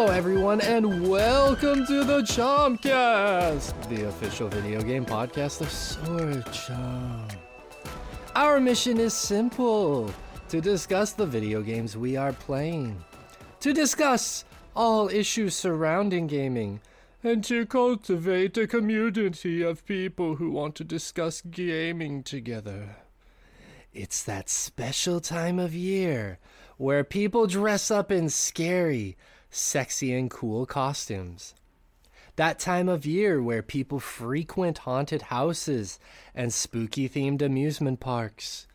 Hello, everyone, and welcome to the Chompcast, the official video game podcast of Sword Chomp. Our mission is simple to discuss the video games we are playing, to discuss all issues surrounding gaming, and to cultivate a community of people who want to discuss gaming together. It's that special time of year where people dress up in scary, sexy, and cool costumes. That time of year where people frequent haunted houses and spooky themed amusement parks.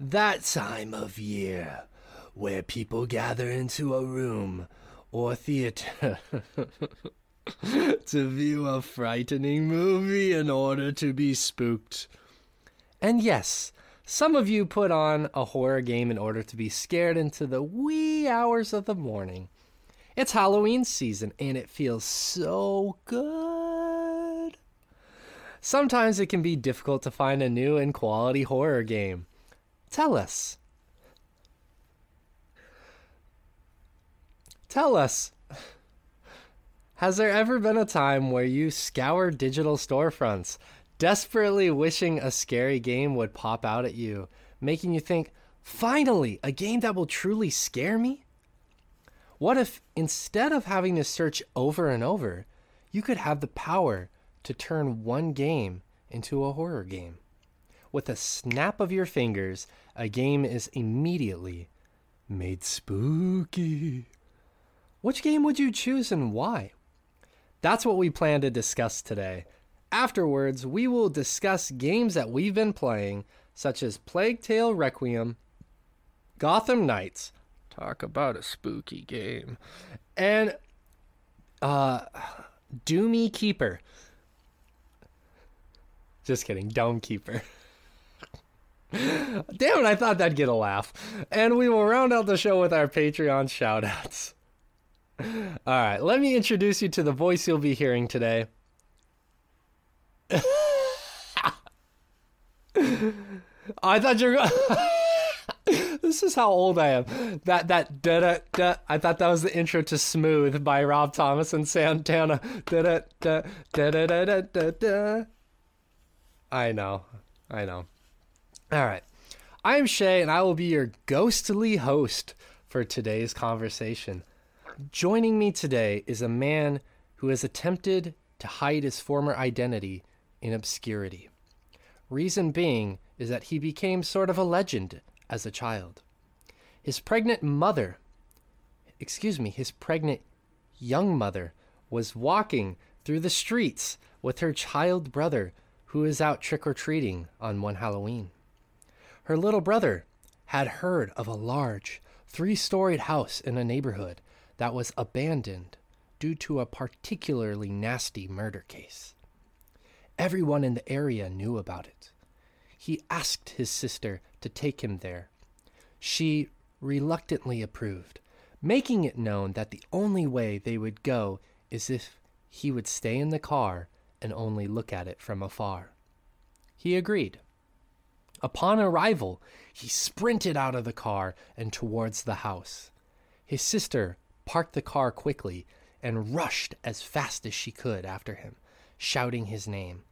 That time of year where people gather into a room or theater to view a frightening movie in order to be spooked. And yes, some of you put on a horror game in order to be scared into the wee hours of the morning. It's Halloween season and it feels so good. Sometimes it can be difficult to find a new and quality horror game. Tell us. Tell us. Has there ever been a time where you scour digital storefronts, desperately wishing a scary game would pop out at you, making you think, finally, a game that will truly scare me? What if instead of having to search over and over, you could have the power to turn one game into a horror game? With a snap of your fingers, a game is immediately made spooky. Which game would you choose and why? That's what we plan to discuss today. Afterwards, we will discuss games that we've been playing, such as Plague Tale Requiem, Gotham Knights, talk about a spooky game, and uh, Doomy Keeper. Just kidding, Dome Keeper. Damn it, I thought that'd get a laugh. And we will round out the show with our Patreon shoutouts. All right, let me introduce you to the voice you'll be hearing today. I thought you were. This is how old I am. That that da da. I thought that was the intro to "Smooth" by Rob Thomas and Santana. Da da da da da da da. da. I know, I know. All right, I am Shay, and I will be your ghostly host for today's conversation. Joining me today is a man who has attempted to hide his former identity in obscurity. Reason being is that he became sort of a legend as a child. His pregnant mother, excuse me, his pregnant young mother, was walking through the streets with her child brother who is out trick or treating on one Halloween. Her little brother had heard of a large, three storied house in a neighborhood that was abandoned due to a particularly nasty murder case. Everyone in the area knew about it. He asked his sister to take him there. She reluctantly approved, making it known that the only way they would go is if he would stay in the car and only look at it from afar. He agreed. Upon arrival, he sprinted out of the car and towards the house. His sister parked the car quickly and rushed as fast as she could after him, shouting his name.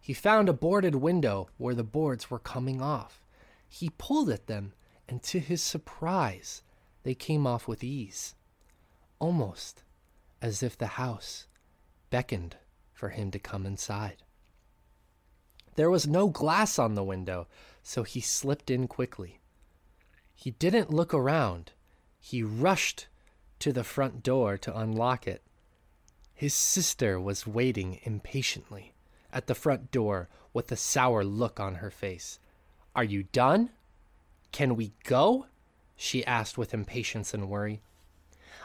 He found a boarded window where the boards were coming off. He pulled at them, and to his surprise, they came off with ease, almost as if the house beckoned for him to come inside. There was no glass on the window, so he slipped in quickly. He didn't look around. He rushed to the front door to unlock it. His sister was waiting impatiently at the front door with a sour look on her face. Are you done? Can we go? she asked with impatience and worry.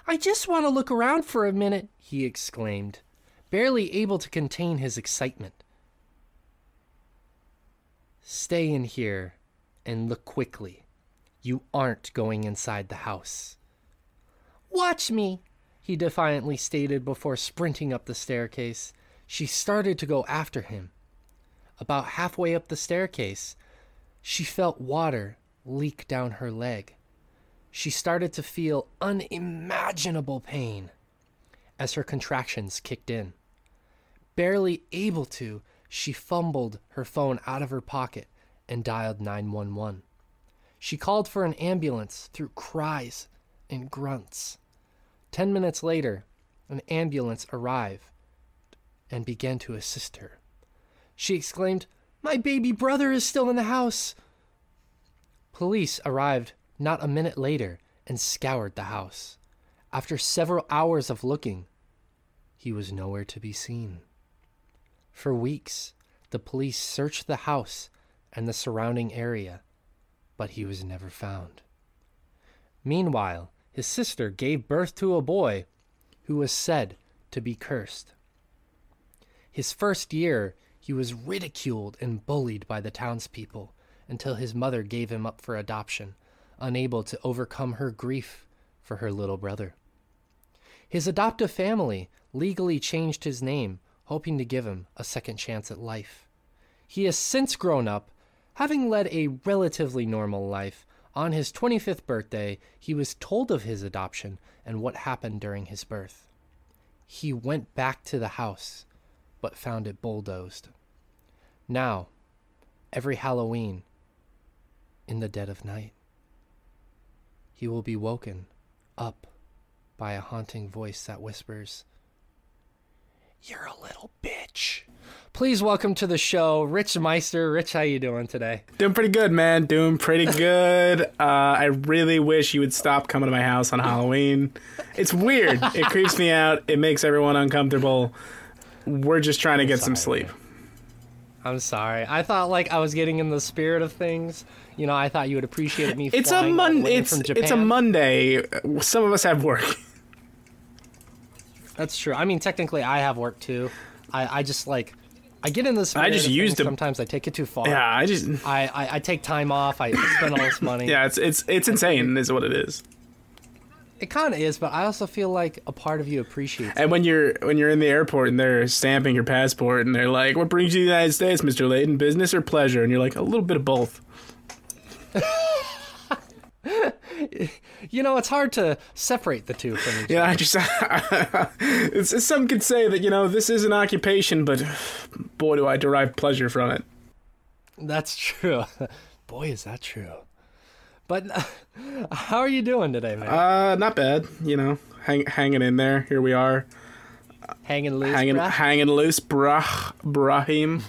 I just want to look around for a minute, he exclaimed, barely able to contain his excitement. Stay in here and look quickly. You aren't going inside the house. Watch me, he defiantly stated before sprinting up the staircase. She started to go after him. About halfway up the staircase, she felt water leak down her leg. She started to feel unimaginable pain. as her contractions kicked in. Barely able to, she fumbled her phone out of her pocket and dialed 911. She called for an ambulance through cries and grunts. Ten minutes later, an ambulance arrived and began to assist her. She exclaimed, My baby brother is still in the house. Police arrived not a minute later and scoured the house. After several hours of looking, he was nowhere to be seen. For weeks, the police searched the house and the surrounding area, but he was never found. Meanwhile, his sister gave birth to a boy who was said to be cursed. His first year, he was ridiculed and bullied by the townspeople until his mother gave him up for adoption, unable to overcome her grief for her little brother. His adoptive family legally changed his name, hoping to give him a second chance at life. He has since grown up, having led a relatively normal life. On his 25th birthday, he was told of his adoption and what happened during his birth. He went back to the house, but found it bulldozed. Now, every Halloween, in the dead of night, he will be woken up by a haunting voice that whispers, You're a little bitch. Please welcome to the show, Rich Meister. Rich, how you doing today? Doing pretty good, man. Doing pretty good. uh, I really wish you would stop coming to my house on Halloween. It's weird. It creeps me out. It makes everyone uncomfortable. We're just trying to get some sorry, sleep. I'm sorry. I thought like I was getting in the spirit of things. You know, I thought you would appreciate me. It's a flying all the Monday. It's it's a Monday. Some of us have work. That's true. I mean, technically, I have work too. I, I just like, I get in this. I just used to- Sometimes I take it too far. Yeah, I just I, I, I take time off. I spend all this money. yeah, it's it's it's insane. Is what it is. It kind of is, but I also feel like a part of you appreciates. it. And when you're when you're in the airport and they're stamping your passport and they're like, "What brings you to the United States, Mr. Layton? Business or pleasure?" And you're like, "A little bit of both." You know, it's hard to separate the two from each Yeah, I just it's, it's- some could say that you know this is an occupation, but boy, do I derive pleasure from it. That's true. Boy, is that true. But how are you doing today, man? Uh, not bad. You know, hang, hanging in there. Here we are, hanging loose, hanging bruh? hanging loose, brah, Brahim.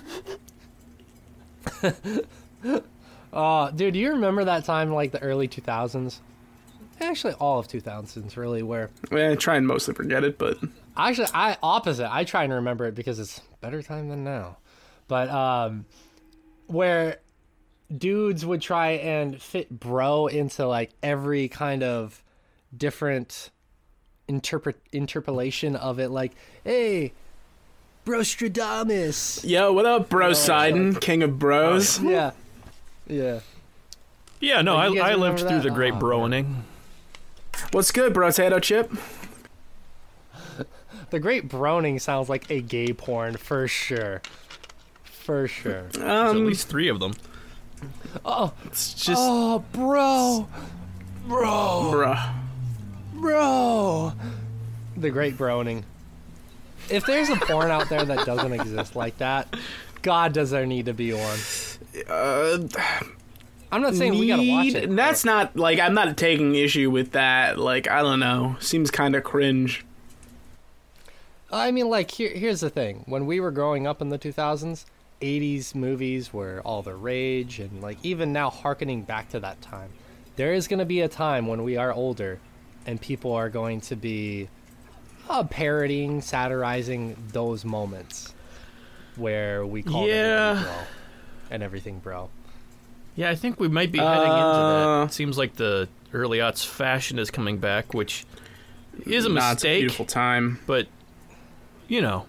Oh, dude, do you remember that time, like the early 2000s? Actually, all of 2000s, really, where I try and mostly forget it, but actually I opposite. I try and remember it because it's better time than now. But um, where dudes would try and fit bro into like every kind of different interpret interpolation of it, like, hey, Brostradamus. yo, what up, Bro Sidon, king of bros? Yeah, yeah. Yeah, no, I, guys I lived remember through that? the great Oh, broing. What's good, Bro Tato Chip? The Great Browning sounds like a gay porn for sure. For sure. There's at Um, least three of them. Oh, it's just oh, bro, bro, bruh. bro. The Great Browning. If there's a porn out there that doesn't exist like that, God, does there need to be one? Uh, I'm not saying we gotta watch it. That's not like I'm not taking issue with that. Like I don't know, seems kind of cringe. I mean, like, here, here's the thing. When we were growing up in the 2000s, 80s movies were all the rage, and, like, even now, harkening back to that time, there is going to be a time when we are older and people are going to be uh, parodying, satirizing those moments where we call Yeah. them bro and everything bro. Yeah, I think we might be heading into Uh, that. It seems like the early aughts fashion is coming back, which is a Nah, it's a mistake, beautiful time. but you know,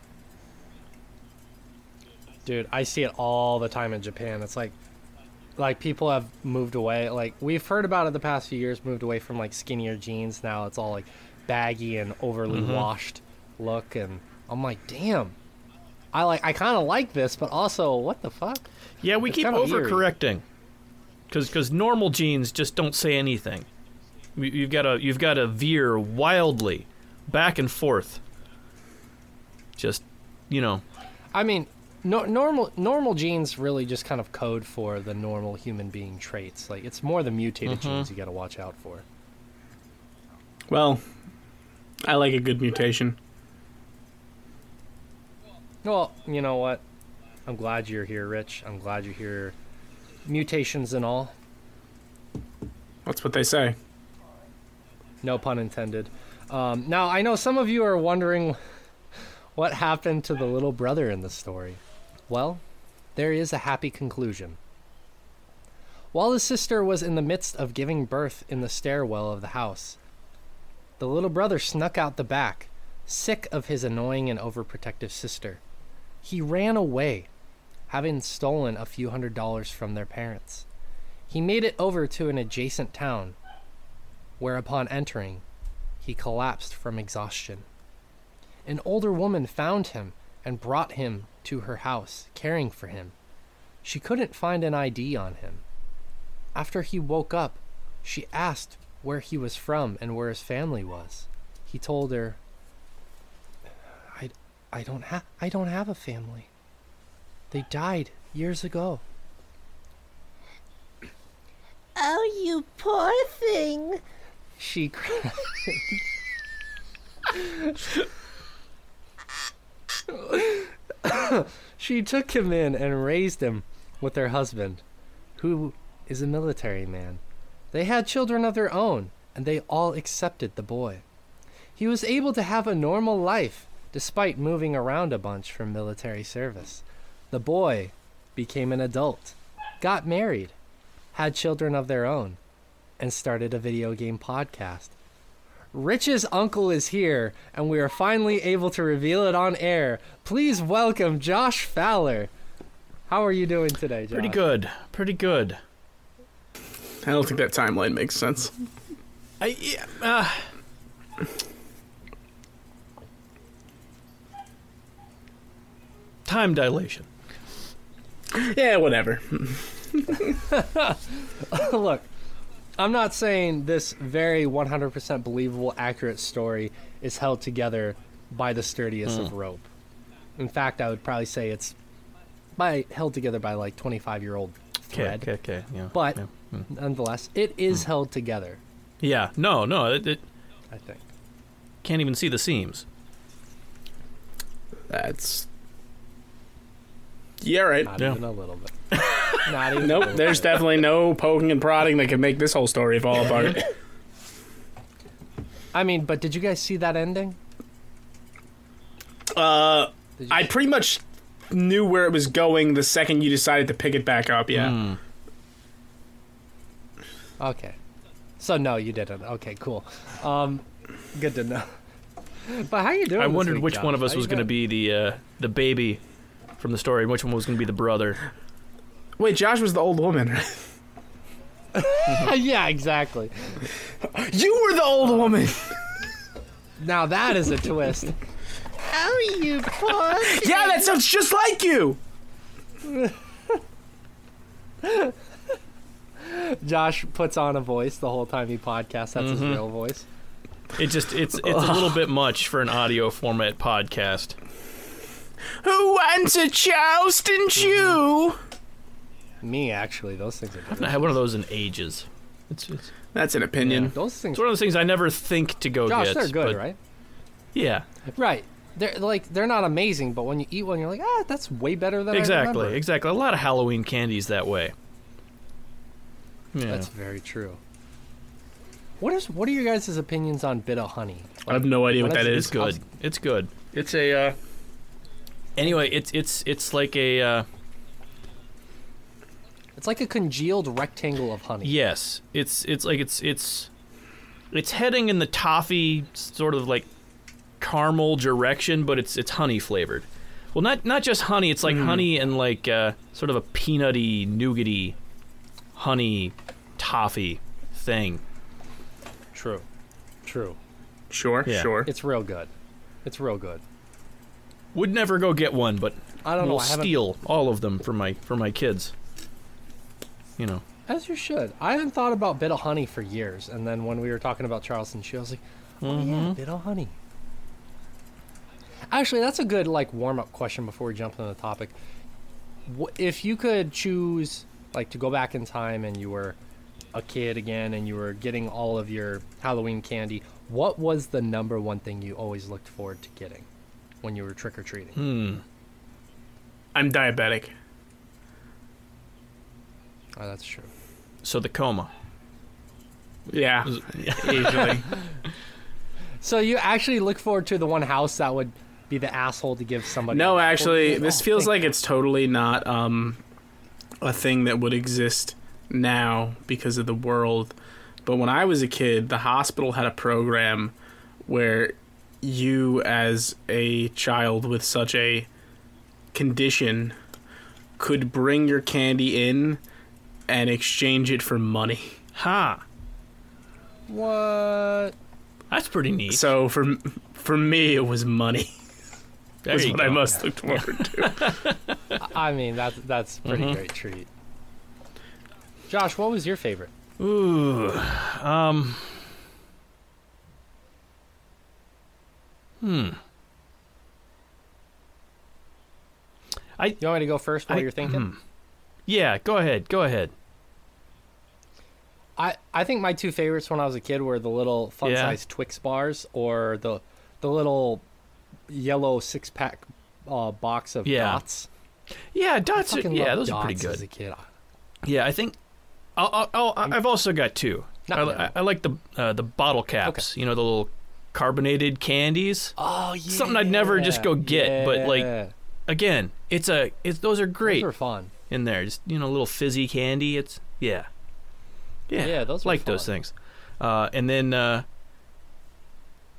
Dude, I see it all the time in Japan. It's like like people have moved away. Like we've heard about it the past few years, moved away from like skinnier jeans. Now it's all like baggy and overly Mhm. washed look and I'm like, "Damn. I like I kind of like this, but also what the fuck?" Yeah, we It's keep overcorrecting because because normal genes just don't say anything. You- You've got to you've got to veer wildly back and forth Just, you know, I mean, no, normal normal genes really just kind of code for the normal human being traits. Like it's more the mutated mm-hmm. genes you got to watch out for. Well, I like a good mutation. Well, you know what? I'm glad you're here, Rich. I'm glad you're here. Mutations and all. That's what they say. No pun intended. Um, now, I know some of you are wondering what happened to the little brother in the story. Well, there is a happy conclusion. While his sister was in the midst of giving birth in the stairwell of the house, the little brother snuck out the back, sick of his annoying and overprotective sister. He ran away, having stolen a few hundred dollars from their parents. He made it over to an adjacent town, where upon entering, he collapsed from exhaustion. An older woman found him and brought him to her house, caring for him. She couldn't find an ID on him. After he woke up, she asked where he was from and where his family was. He told her, "I, I don't have, I don't have a family. They died years ago." Oh, you poor thing. She cried. she took him in and raised him with her husband, who is a military man. They had children of their own, and they all accepted the boy. He was able to have a normal life despite moving around a bunch from military service. The boy became an adult, got married, had children of their own, and started a video game podcast. Rich's uncle is here, and we are finally able to reveal it on air. Please welcome Josh Fowler. How are you doing today, Josh? pretty good. Pretty good. I don't think that timeline makes sense. I, yeah, uh, time dilation. Yeah, whatever. Look, I'm not saying this very 100% believable, accurate story is held together by the sturdiest of rope. In fact, I would probably say it's by held together by like 25 year old thread. okay, okay. Yeah. But yeah. Mm. nonetheless, it is held together. yeah, no, no, it, it I think. can't even see the seams. That's. Yeah, right. Not Yeah. even a little bit. Not even. a Nope, little there's bit. definitely no poking and prodding that can make this whole story fall apart. I mean, but did you guys see that ending? Uh, Did you I pretty much knew where it was going the second you decided to pick it back up. Yeah. Mm. Okay. So no, you didn't. Okay, cool. Um, good to know. But how you doing? I this wondered week, which Josh? one of us How was you going to been? be the uh, the baby from the story, and which one was going to be the brother. Wait, Josh was the old woman. right? yeah, exactly. you were the old woman. Now that is a twist. Oh, you poor yeah, that sounds just like you. Josh puts on a voice the whole time he podcasts. That's his Mhm. real voice. It just it's it's a little bit much for an audio format podcast. Who wants a Charleston Chew? Me, actually, those things are. I haven't had one of those in ages. It's, it's, That's an opinion. Those things. it's one of those things I never think to go Josh, get. they're good, but right? Yeah, Right. They're like they're not amazing, but when you eat one, you're like, ah, that's way better than I exactly, remember. exactly. A lot of Halloween candies that way. Yeah. That's very true. What is what are your guys' opinions on Bit-O-Honey? I have no idea what What that is- is. It's good. It's good. It's a. Uh, anyway, it's it's it's like a. Uh, It's like a congealed rectangle of honey. yes, it's it's like it's it's it's heading in the toffee sort of like caramel direction, but it's it's honey flavored. Well, not not just honey. It's like honey and like uh, sort of a peanutty, nougaty, honey toffee thing. True. True. Sure, Yeah. sure. It's real good. It's real good. Would never go get one, but I don't know. will I haven't, steal all of them for my for my kids. You know. as you should. I haven't thought about Bit-O-Honey for years, and then when we were talking about Charleston Chew, I was like, oh yeah, Mhm. Bit-O-Honey. Actually, that's a good like warm up question before we jump into the topic. Wh- If you could choose like to go back in time and you were a kid again and you were getting all of your Halloween candy, what was the number one thing you always looked forward to getting when you were trick or treating? Hmm. I'm diabetic. Oh, that's true. So the coma. Yeah, usually. So you actually look forward to the one house that would be the asshole to give somebody. No, actually, this feels thank like it's totally not um, a thing that would exist now because of the world. But when I was a kid, the hospital had a program where you, as a child with such a condition, could bring your candy in and exchange it for money. Ha. What? That's pretty neat. So for for me, it was money. there Was what go. I most looked forward to. I mean, that's that's a pretty Mhm. great treat. Josh, what was your favorite? Ooh. Um. Hmm. I, you want me to go first while I- you're thinking? hmm. Yeah, go ahead. Go ahead. I, I think my two favorites when I was a kid were the little fun Yeah. size Twix bars or the the little yellow six pack uh, box of Yeah. dots. Yeah, dots. Are, yeah, those are pretty dots As good. a kid, Yeah, I think. I'll, I'll, I'll, I've also got two. I. I, I like the uh, the bottle caps. You know, the little carbonated candies. oh yeah, Something I'd never just go get, but, like, Again, it's a. It's those are great those were fun. in there. Just you know, little fizzy candy. It's yeah. Yeah, Yeah, those like those things. Uh, and then uh,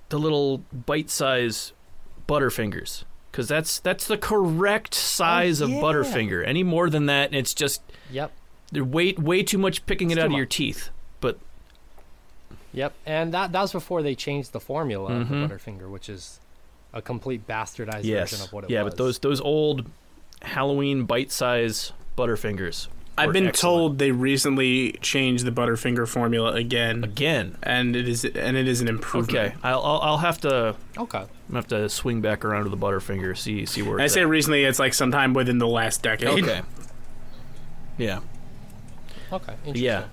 the little bite-size Butterfingers, because that's that's the correct size Oh, of. Butterfinger. Any more than that, it's just Yep, they're way way too much picking It's it out too of your teeth. But yep, and that that was before they changed the formula of the Mhm. Butterfinger, which is a complete bastardized yes, version of what it yeah, was. Yeah, but those those old Halloween bite-size Butterfingers. I've been excellent. told they recently changed the Butterfinger formula again, again. and it is and it is an improvement. Okay, I'll, I'll I'll have to okay. I'm have to swing back around to the Butterfinger see see where I say at. recently, it's like sometime within the last decade. Okay. Yeah. Okay. Interesting. Yeah.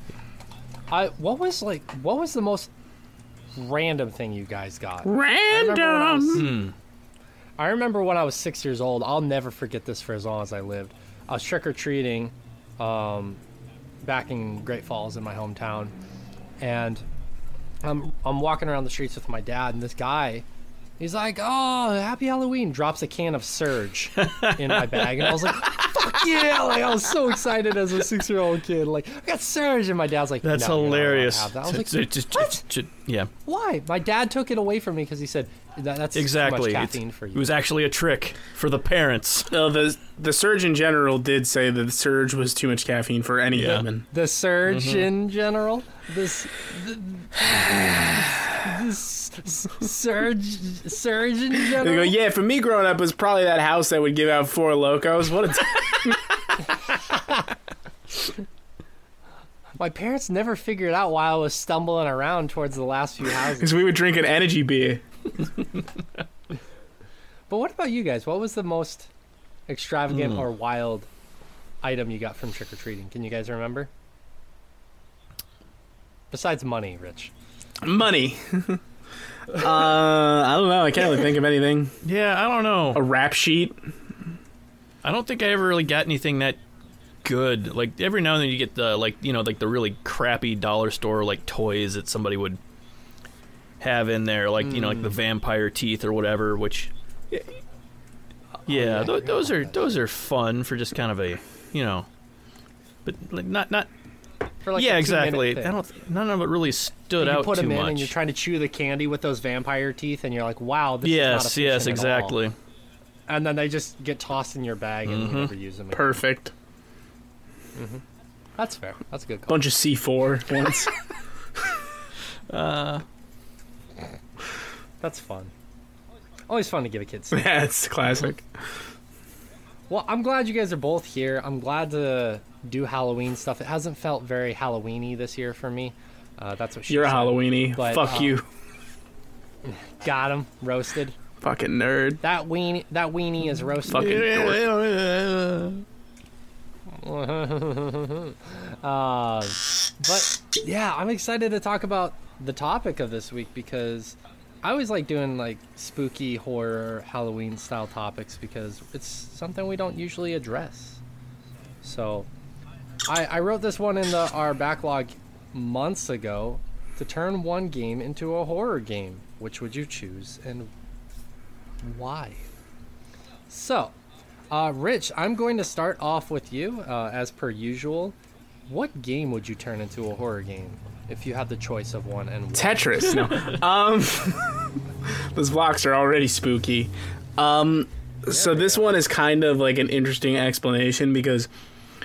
I what was like what was the most random thing you guys got? I remember I was- Random. Hmm. I remember when I was six years old. I'll never forget this for as long as I lived. I was trick or treating, um, back in Great Falls in my hometown, and I'm I'm walking around the streets with my dad, and this guy, he's like, "Oh, Happy Halloween!" Drops a can of Surge in my bag, and I was like, "Fuck yeah!" Like I was so excited as a six year old kid. Like I got Surge, and my dad's like, That's "No, you're not hilarious. that." I was like, Just- just- "What?" just- just- yeah, Why? My dad took it away from me because he said that, that's exactly. too much It's- caffeine for you. It was actually a trick for the parents. No, the the Surgeon General did say that the Surge was too much caffeine for any Yeah. human. The Surgeon Mm-hmm. general. This. The, this surge, surge in They go, general. yeah, for me growing up, it was probably that house that would give out Four Lokos. What a t- My parents never figured out why I was stumbling around towards the last few houses. because we would drink an energy beer. But what about you guys? What was the most extravagant Hmm. or wild item you got from trick or treating? Can you guys remember? Besides money, Rich. Money. uh, I don't know. I can't really think of anything. Yeah, I don't know. A rap sheet. I don't think I ever really got anything that good. Like every now and then you get the like you know like the really crappy dollar store like toys that somebody would have in there, like you know like the vampire teeth or whatever. Which yeah, tho- those are those are fun for just kind of a you know, but like not not For like yeah exactly. I don't none of it really stood you out put too them in much. and you're trying to chew the candy with those vampire teeth, and you're like, "Wow, this is not yes, yes, efficient at all." exactly. And then they just get tossed in your bag, and Mhm. you never use them. Again. Perfect. That's fair. That's a good call. Bunch of C4 ones. Uh, That's fun. Always fun to give a kid. Stuff. yeah, it's classic. Well, I'm glad you guys are both here. I'm glad to do Halloween stuff. It hasn't felt very Halloweeny this year for me. Uh, that's what she You're a said. Halloweeny. But, Fuck uh, you. Got him roasted. Fucking nerd. That weenie, that weenie is roasted. Fucking dork. Uh, but yeah, I'm excited to talk about the topic of this week because I always like doing like spooky horror Halloween style topics because it's something we don't usually address. So I, I wrote this one in the our backlog months ago to turn one game into a horror game. Which would you choose and why? So, uh, Rich, I'm going to start off with you uh, as per usual. What game would you turn into a horror game if you had the choice of one and why? Tetris. No. um, those blocks are already spooky. Um, so this one is kind of like an interesting explanation because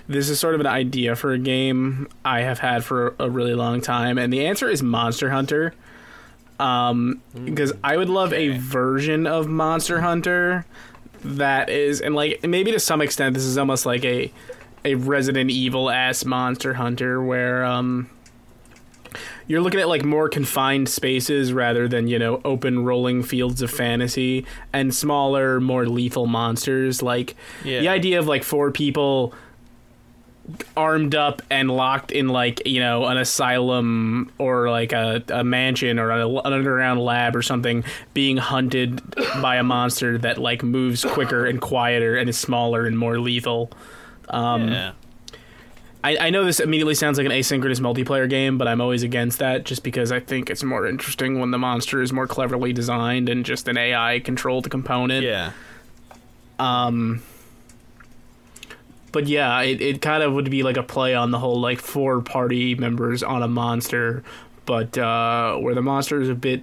this is sort of an idea for a game I have had for a really long time, and the answer is Monster Hunter. Um, because I would love a version of Monster Hunter that is, and like maybe to some extent, this is almost like a a Resident Evil ass Monster Hunter where um you're looking at like more confined spaces rather than you know open rolling fields of fantasy and smaller more lethal monsters like Yeah. the idea of like four people armed up and locked in like you know an asylum or like a, a mansion or a, an underground lab or something being hunted by a monster that like moves quicker and quieter and is smaller and more lethal um, yeah. I, I know this immediately sounds like an asynchronous multiplayer game, but I'm always against that just because I think it's more interesting when the monster is more cleverly designed and just an AI controlled component. Yeah. Um, but yeah, it, it kind of would be like a play on the whole like four party members on a monster, but uh, where the monster is a bit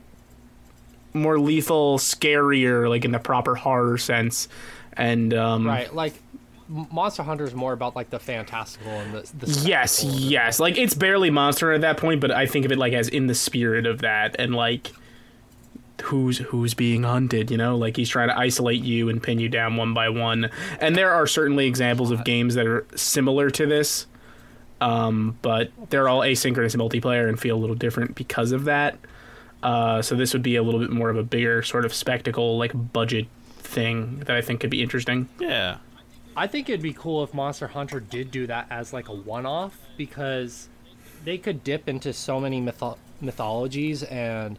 more lethal, scarier, like in the proper horror sense. And um, Right, like M- Monster Hunter is more about like the fantastical and the, the Yes, spectacle of it. yes. Like it's barely monster at that point, but I think of it like as in the spirit of that and like who's who's being hunted, you know? Like he's trying to isolate you and pin you down one by one. And there are certainly examples of games that are similar to this. Um, but they're all asynchronous multiplayer and feel a little different because of that. Uh, so this would be a little bit more of a bigger sort of spectacle, like budget thing that I think could be interesting. Yeah. I think it'd be cool if Monster Hunter did do that as like a one-off because they could dip into so many mytho- mythologies and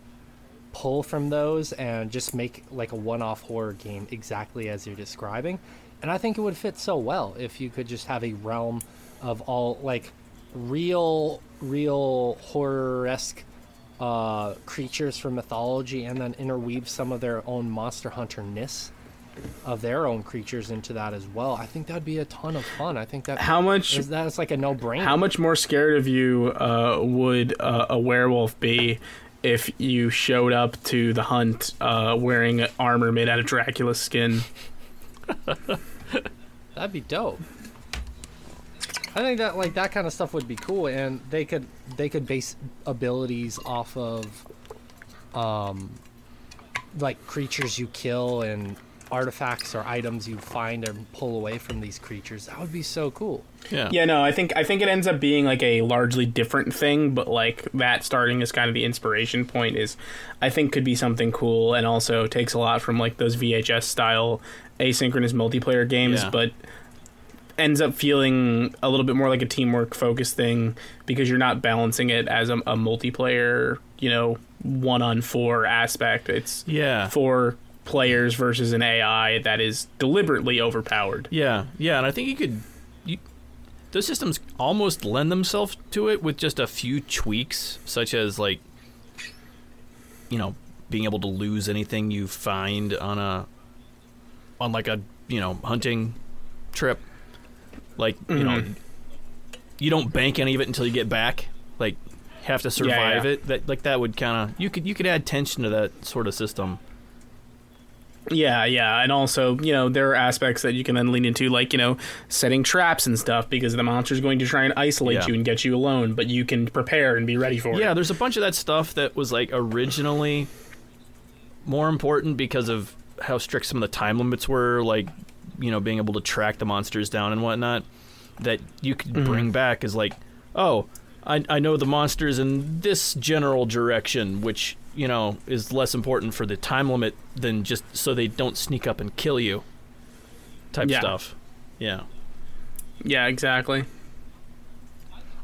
pull from those and just make like a one-off horror game exactly as you're describing. And I think it would fit so well if you could just have a realm of all like real real horror-esque uh, creatures from mythology and then interweave some of their own monster hunter-ness of their own creatures into that as well. I think that'd be a ton of fun. I think that How much is that's like a no-brainer. How much more scared of you uh, would uh, a werewolf be if you showed up to the hunt uh, wearing armor made out of Dracula's skin? That'd be dope. I think that like that kind of stuff would be cool, and they could they could base abilities off of, um, like creatures you kill and artifacts or items you find and pull away from these creatures. That would be so cool. Yeah. Yeah, no, I think I think it ends up being like a largely different thing, but like that starting as kind of the inspiration point is, I think could be something cool, and also takes a lot from like those VHS style asynchronous multiplayer games, Yeah. but ends up feeling a little bit more like a teamwork focused thing because you're not balancing it as a, a multiplayer, you know, one on four aspect. It's Yeah. four players versus an AI that is deliberately overpowered. Yeah, yeah, and I think you could. You, those systems almost lend themselves to it with just a few tweaks, such as like, you know, being able to lose anything you find on a, on like a you know hunting trip, like you know, Mhm. you don't bank any of it until you get back. Like, have to survive yeah. it. That like that would kind of you could you could add tension to that sort of system. Yeah, yeah, and also, you know, there are aspects that you can then lean into, like, you know, setting traps and stuff, because the monster's going to try and isolate Yeah. you and get you alone, but you can prepare and be ready for Yeah, it. Yeah, there's a bunch of that stuff that was like originally more important because of how strict some of the time limits were, like you know being able to track the monsters down and whatnot. That you could Mm-hmm. bring back as like, oh, I I know the monsters in this general direction, which you know, is less important for the time limit than just so they don't sneak up and kill you. Type Yeah. stuff. Yeah. Yeah, exactly.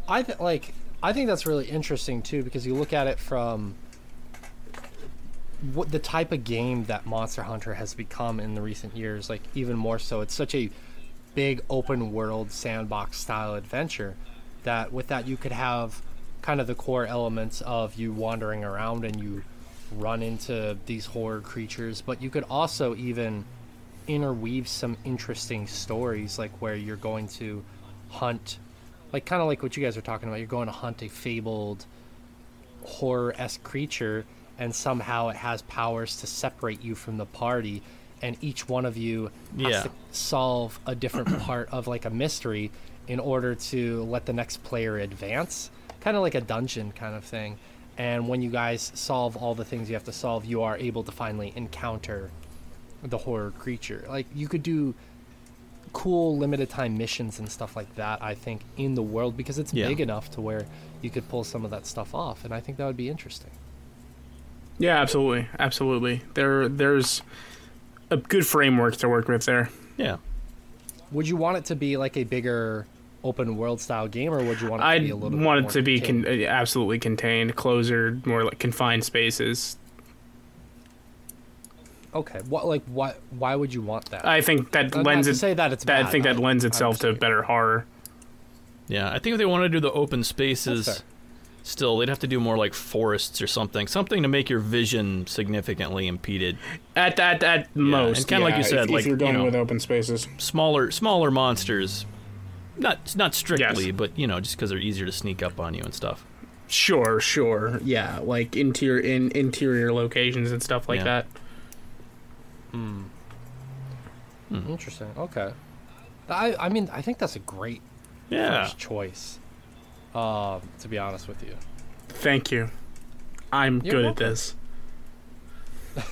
I th- like I think that's really interesting too because you look at it from what the type of game that Monster Hunter has become in the recent years, like even more so. It's such a big open world sandbox style adventure that with that you could have kind of the core elements of you wandering around and you run into these horror creatures, but you could also even interweave some interesting stories like where you're going to hunt like kind of like what you guys are talking about. You're going to hunt a fabled horror-esque creature, and somehow it has powers to separate you from the party, and each one of you has Yeah. to solve a different part of like a mystery in order to let the next player advance, kind of like a dungeon kind of thing. And when you guys solve all the things you have to solve, you are able to finally encounter the horror creature. Like you could do cool limited time missions and stuff like that i think in the world because it's Yeah. big enough to where you could pull some of that stuff off and i think that would be interesting Yeah, absolutely, absolutely. There, there's a good framework to work with there. Yeah. would you want it to be like a bigger open world style game or would you want it to I be a little bit want it more to be con- contained? uh, absolutely contained, closer, more like confined spaces. okay what like why why would you want that I think that Not- lends not it. to say that it's that, I think that I- lends itself to better horror. Yeah. I think if they want to do the open spaces, still, they'd have to do more like forests or something. Something to make your vision significantly impeded. At at at most, and kinda like you said, if, like, if you're you going know- with open spaces. Smaller, smaller monsters. Not not strictly, Yes. but you know, just because they're easier to sneak up on you and stuff. Sure, sure, yeah, like interior in interior locations and stuff like Yeah. that. interesting okay i i mean i think that's a great Yeah. first choice um to be honest with you Thank you. I'm You're good welcome. at this.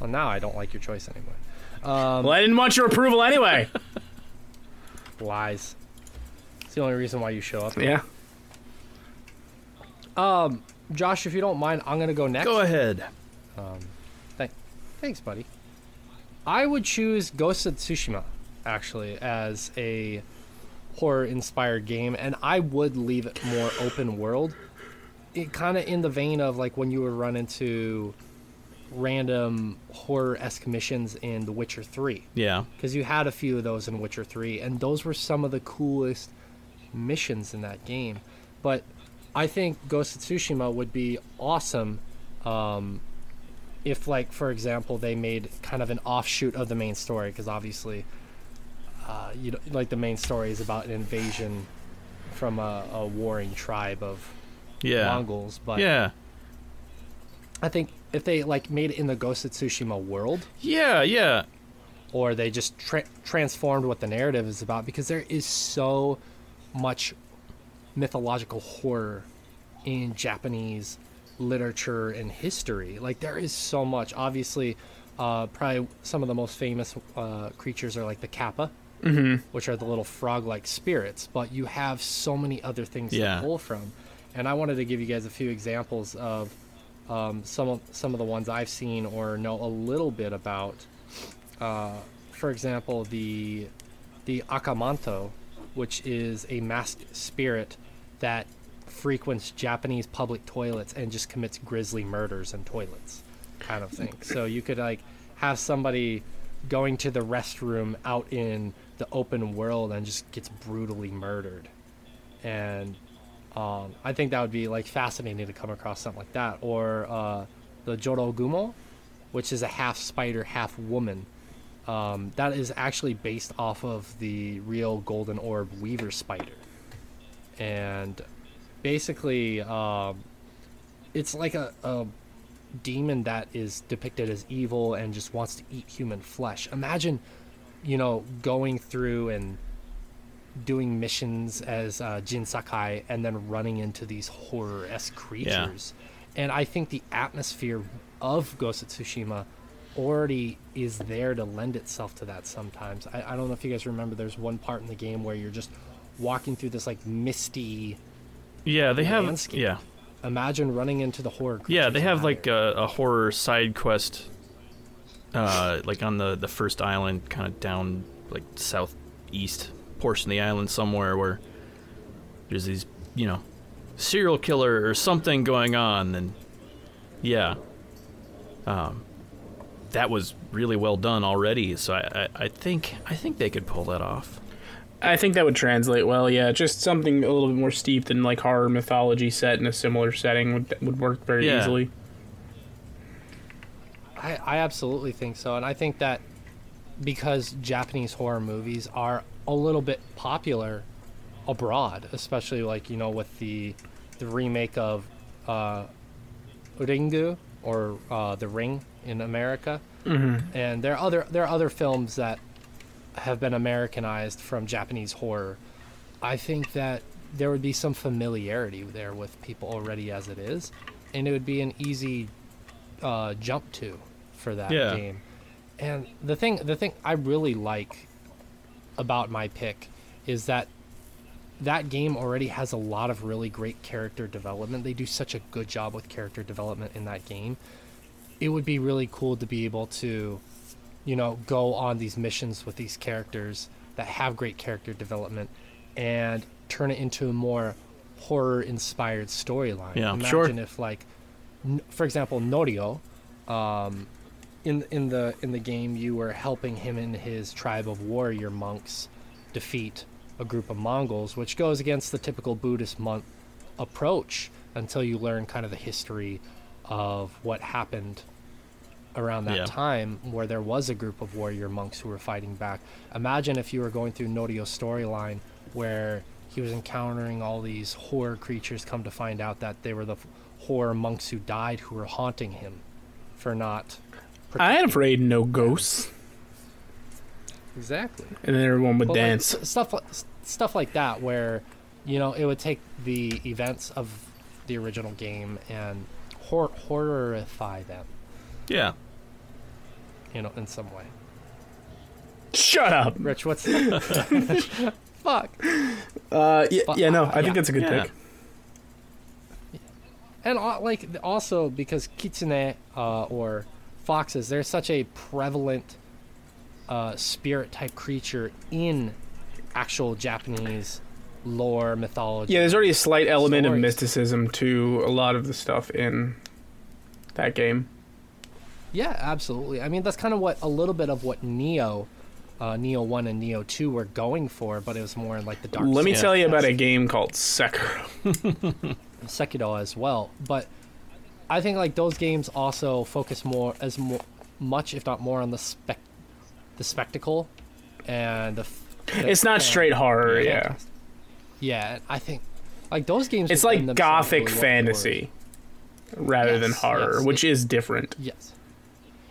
well now i don't like your choice anymore um Well, I didn't want your approval anyway. lies it's the only reason why you show up yeah. Um, Josh, if you don't mind, I'm gonna go next. Go ahead. Thank, thanks, buddy. I would choose Ghost of Tsushima actually as a horror-inspired game, and I would leave it more open world. It kind of in the vein of like when you would run into random horror-esque missions in The Witcher Three, Yeah. because you had a few of those in Witcher 3, and those were some of the coolest missions in that game. But I think Ghost of Tsushima would be awesome um, if, like, for example, they made kind of an offshoot of the main story, because obviously, uh, you know, like the main story is about an invasion from a, a warring tribe of Yeah. Mongols. But Yeah. I think if they like made it in the Ghost of Tsushima world, Yeah. Yeah. or they just tra- transformed what the narrative is about because there is so much mythological horror in Japanese literature and history. Like there is so much. Obviously, uh, probably some of the most famous uh, creatures are like the kappa, which are the little frog-like spirits. But you have so many other things Yeah. to pull from, and I wanted to give you guys a few examples of um, some of some of the ones I've seen or know a little bit about uh, for example, the the Aka Manto, which is a masked spirit that frequents Japanese public toilets and just commits grisly murders in toilets, kind of thing. So you could like have somebody going to the restroom out in the open world and just gets brutally murdered, and um, I think that would be like fascinating to come across something like that. Or uh, the Jorogumo, which is a half spider, half woman. Um, that is actually based off of the real golden orb weaver spider, and basically, um, it's like a, a demon that is depicted as evil and just wants to eat human flesh. Imagine, you know, going through and doing missions as uh, Jin Sakai and then running into these horror esque creatures. And I think the atmosphere of Ghost of Tsushima already is there to lend itself to that sometimes. I, I don't know if you guys remember, there's one part in the game where you're just walking through this like misty Yeah. They have. Landscape. Yeah. imagine running into the horror. Yeah, they have like a, a horror side quest, uh, like on the the first island, kind of down like southeast portion of the island somewhere where there's these, you know, serial killer or something going on, and yeah, um, that was really well done already. So I, I, I think I think they could pull that off. I think that would translate well. Yeah, just something a little bit more steeped in like horror mythology set in a similar setting would would work very Yeah. easily. I, I absolutely think so, and I think that because Japanese horror movies are a little bit popular abroad, especially like you know with the the remake of uh, Ringu or uh, The Ring in America, Mm-hmm. and there are other there are other films that have been Americanized from Japanese horror. I think that there would be some familiarity there with people already as it is, and it would be an easy uh, jump to for that Yeah. game. And the thing the thing I really like about my pick is that that game already has a lot of really great character development. They do such a good job with character development in that game. It would be really cool to be able to, you know, go on these missions with these characters that have great character development and turn it into a more horror inspired storyline. Yeah, Imagine sure. if like for example, Norio, um, in in the in the game, you were helping him and his tribe of warrior monks defeat a group of Mongols, which goes against the typical Buddhist monk approach until you learn kind of the history of what happened around that Yeah. time where there was a group of warrior monks who were fighting back. Imagine if you were going through Norio's storyline where he was encountering all these horror creatures come to find out that they were the f- horror monks who died who were haunting him for not I ain't afraid of no ghosts. exactly And then everyone would But, dance. s- stuff like stuff like that where you know it would take the events of the original game and hor- horrify them Yeah. you know in some way Shut up. rich what's the fuck Uh, yeah, But, yeah, no, uh, I think yeah. that's a good Yeah. pick. and uh, like also because kitsune uh, or foxes they're such a prevalent uh, spirit type creature in actual japanese lore mythology Yeah, there's already a slight element of mysticism to a lot of the stuff in that game. Yeah, absolutely. I mean, that's kind of what a little bit of what Nioh, uh, Nioh One and Nioh Two were going for, but it was more in like the dark. Let me tell you about a game called Sekiro. Sekiro as well, but I think like those games also focus more as mo- much, if not more, on the spec, the spectacle, and the. f- the It's not straight horror, yeah. Yeah, I think like those games. It's like gothic really fantasy rather than horror, yes, which it- is different. Yes.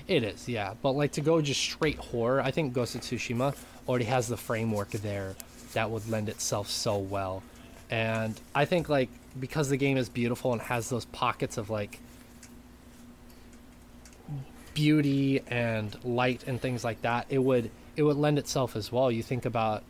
It is, yeah. But like to go just straight horror, I think Ghost of Tsushima already has the framework there that would lend itself so well. And I think like because the game is beautiful and has those pockets of like beauty and light and things like that, it would it would lend itself as well. You think about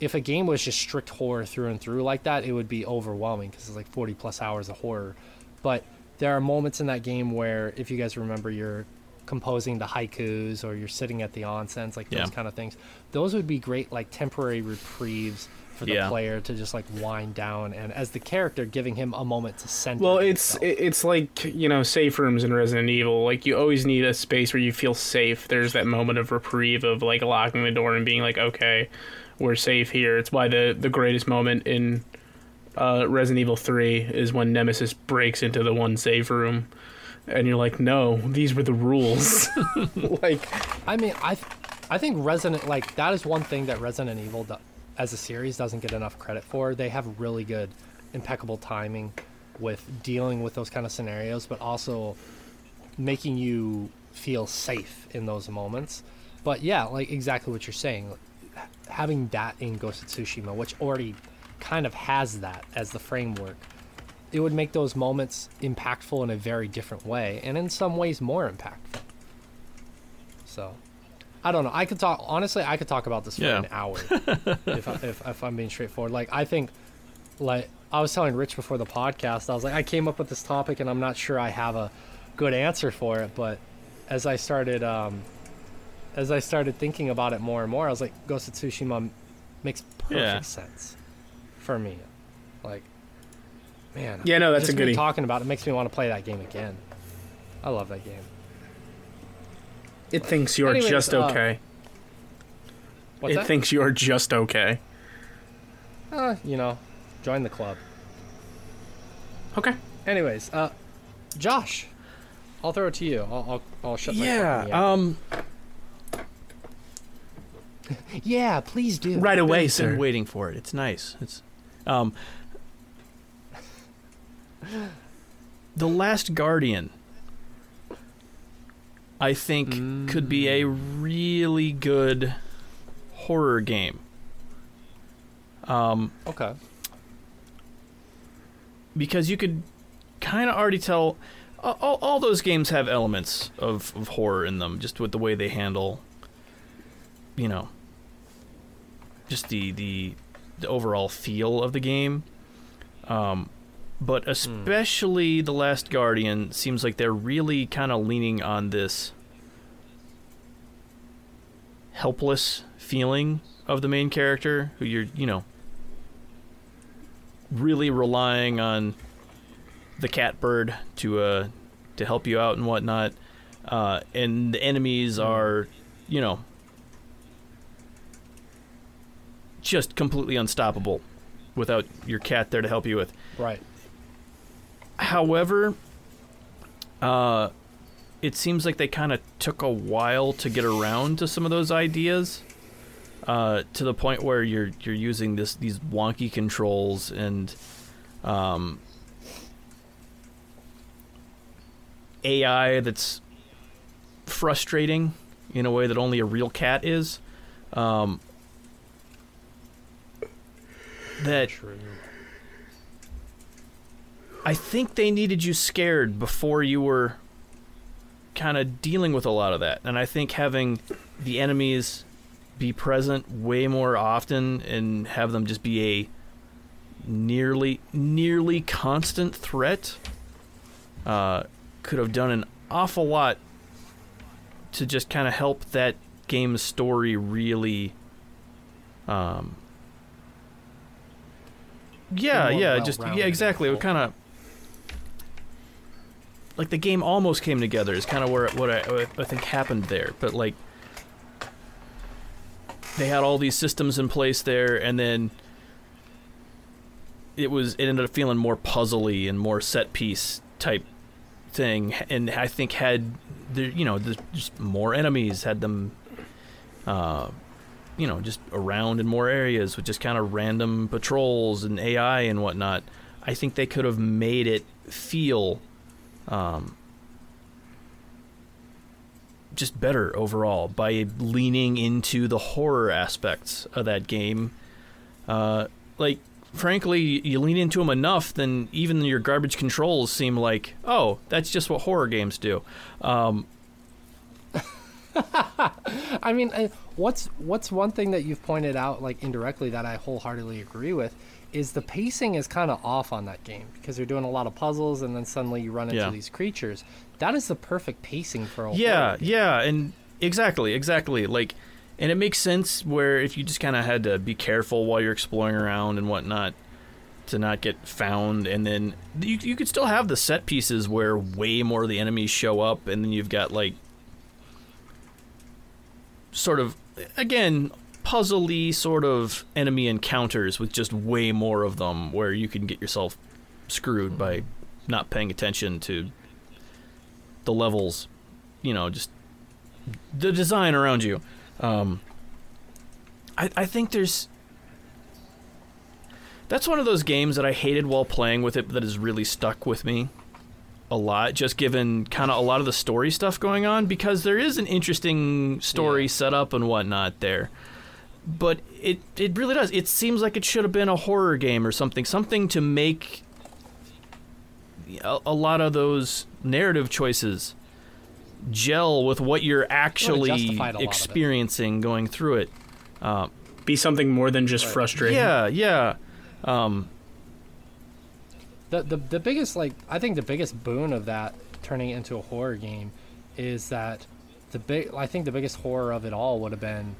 if a game was just strict horror through and through like that, it would be overwhelming because it's like 40 plus hours of horror. But there are moments in that game where, if you guys remember, you're composing the haikus or you're sitting at the onsens, like those Yeah. kind of things. Those would be great, like temporary reprieves for the Yeah. player to just like wind down, and as the character, giving him a moment to center. Well, it's himself. it's like you know safe rooms in Resident Evil. Like you always need a space where you feel safe. There's that moment of reprieve of like locking the door and being like, okay, we're safe here. It's why the the greatest moment in uh, Resident Evil Three is when Nemesis breaks into the one safe room, and you're like, no, these were the rules. like I mean, I, th- I think Resident like that is one thing that Resident Evil do- as a series doesn't get enough credit for. They have really good, impeccable timing with dealing with those kind of scenarios, but also making you feel safe in those moments. But yeah, like exactly what you're saying, having that in Ghost of Tsushima, which already kind of has that as the framework, it would make those moments impactful in a very different way, and in some ways more impactful. So, I don't know. I could talk honestly. I could talk about this for Yeah. an hour if, I, if if I'm being straightforward. Like I think, like I was telling Rich before the podcast, I was like, I came up with this topic and I'm not sure I have a good answer for it, but as I started, um, as I started thinking about it more and more, I was like, Ghost of Tsushima makes perfect Yeah. sense for me. Like, man. Yeah, no, that's just a me goodie. Talking about it makes me want to play that game again. I love that game. It thinks you're Anyways, just uh, okay. What's it that? thinks you're just okay. uh, you know, join the club. Okay. Anyways, uh, Josh, I'll throw it to you. I'll I'll, I'll shut my Yeah. fucking. Um. yeah, please do. Right away, been, sir. been waiting for it. It's nice. It's um The Last Guardian I think could be a really good horror game. Um Okay. because you could kind of already tell all, all, all those games have elements of, of horror in them just with the way they handle you know just the the, the overall feel of the game um, but especially the last guardian seems like they're really kind of leaning on this helpless feeling of the main character who you're you know really relying on the catbird to uh to help you out and whatnot. Uh and the enemies are you know just completely unstoppable without your cat there to help you with. Right. However, uh, it seems like they kind of took a while to get around to some of those ideas, uh, to the point where you're you're using this these wonky controls and um, AI that's frustrating in a way that only a real cat is. Um, that True. I think they needed you scared before you were kind of dealing with a lot of that. And I think having the enemies be present way more often and have them just be a nearly nearly constant threat uh, could have done an awful lot to just kind of help that game's story really um yeah yeah just yeah exactly it kind of like the game almost came together is kind of where what I, what I think happened there but like they had all these systems in place there and then it was it ended up feeling more puzzly and more set piece type thing and I think had the you know the, just more enemies had them uh you know just around in more areas with just kind of random patrols and AI and whatnot. I think they could have made it feel um just better overall by leaning into the horror aspects of that game uh like frankly, you lean into them enough, then even your garbage controls seem like, oh, that's just what horror games do. Um, I mean, I, what's what's one thing that you've pointed out, like indirectly, that I wholeheartedly agree with, is the pacing is kind of off on that game because you're doing a lot of puzzles and then suddenly you run into Yeah. these creatures. That is the perfect pacing for a yeah, game. yeah, and exactly, exactly. Like, and it makes sense where if you just kind of had to be careful while you're exploring around and whatnot to not get found, and then you you could still have the set pieces where way more of the enemies show up, and then you've got like sort of again puzzly sort of enemy encounters with just way more of them where you can get yourself screwed by not paying attention to the levels you know just the design around you. Um i i think there's that's one of those games that i hated while playing with it that has really stuck with me a lot just given kind of a lot of the story stuff going on because there is an interesting story Yeah. set up and whatnot there but it it really does it seems like it should have been a horror game or something something to make a, a lot of those narrative choices gel with what you're actually justified a lot of it. experiencing going through it Be something more than just Right. frustrating. yeah, yeah. Um, the, the the biggest like I think the biggest boon of that turning it into a horror game is that the big I think the biggest horror of it all would have been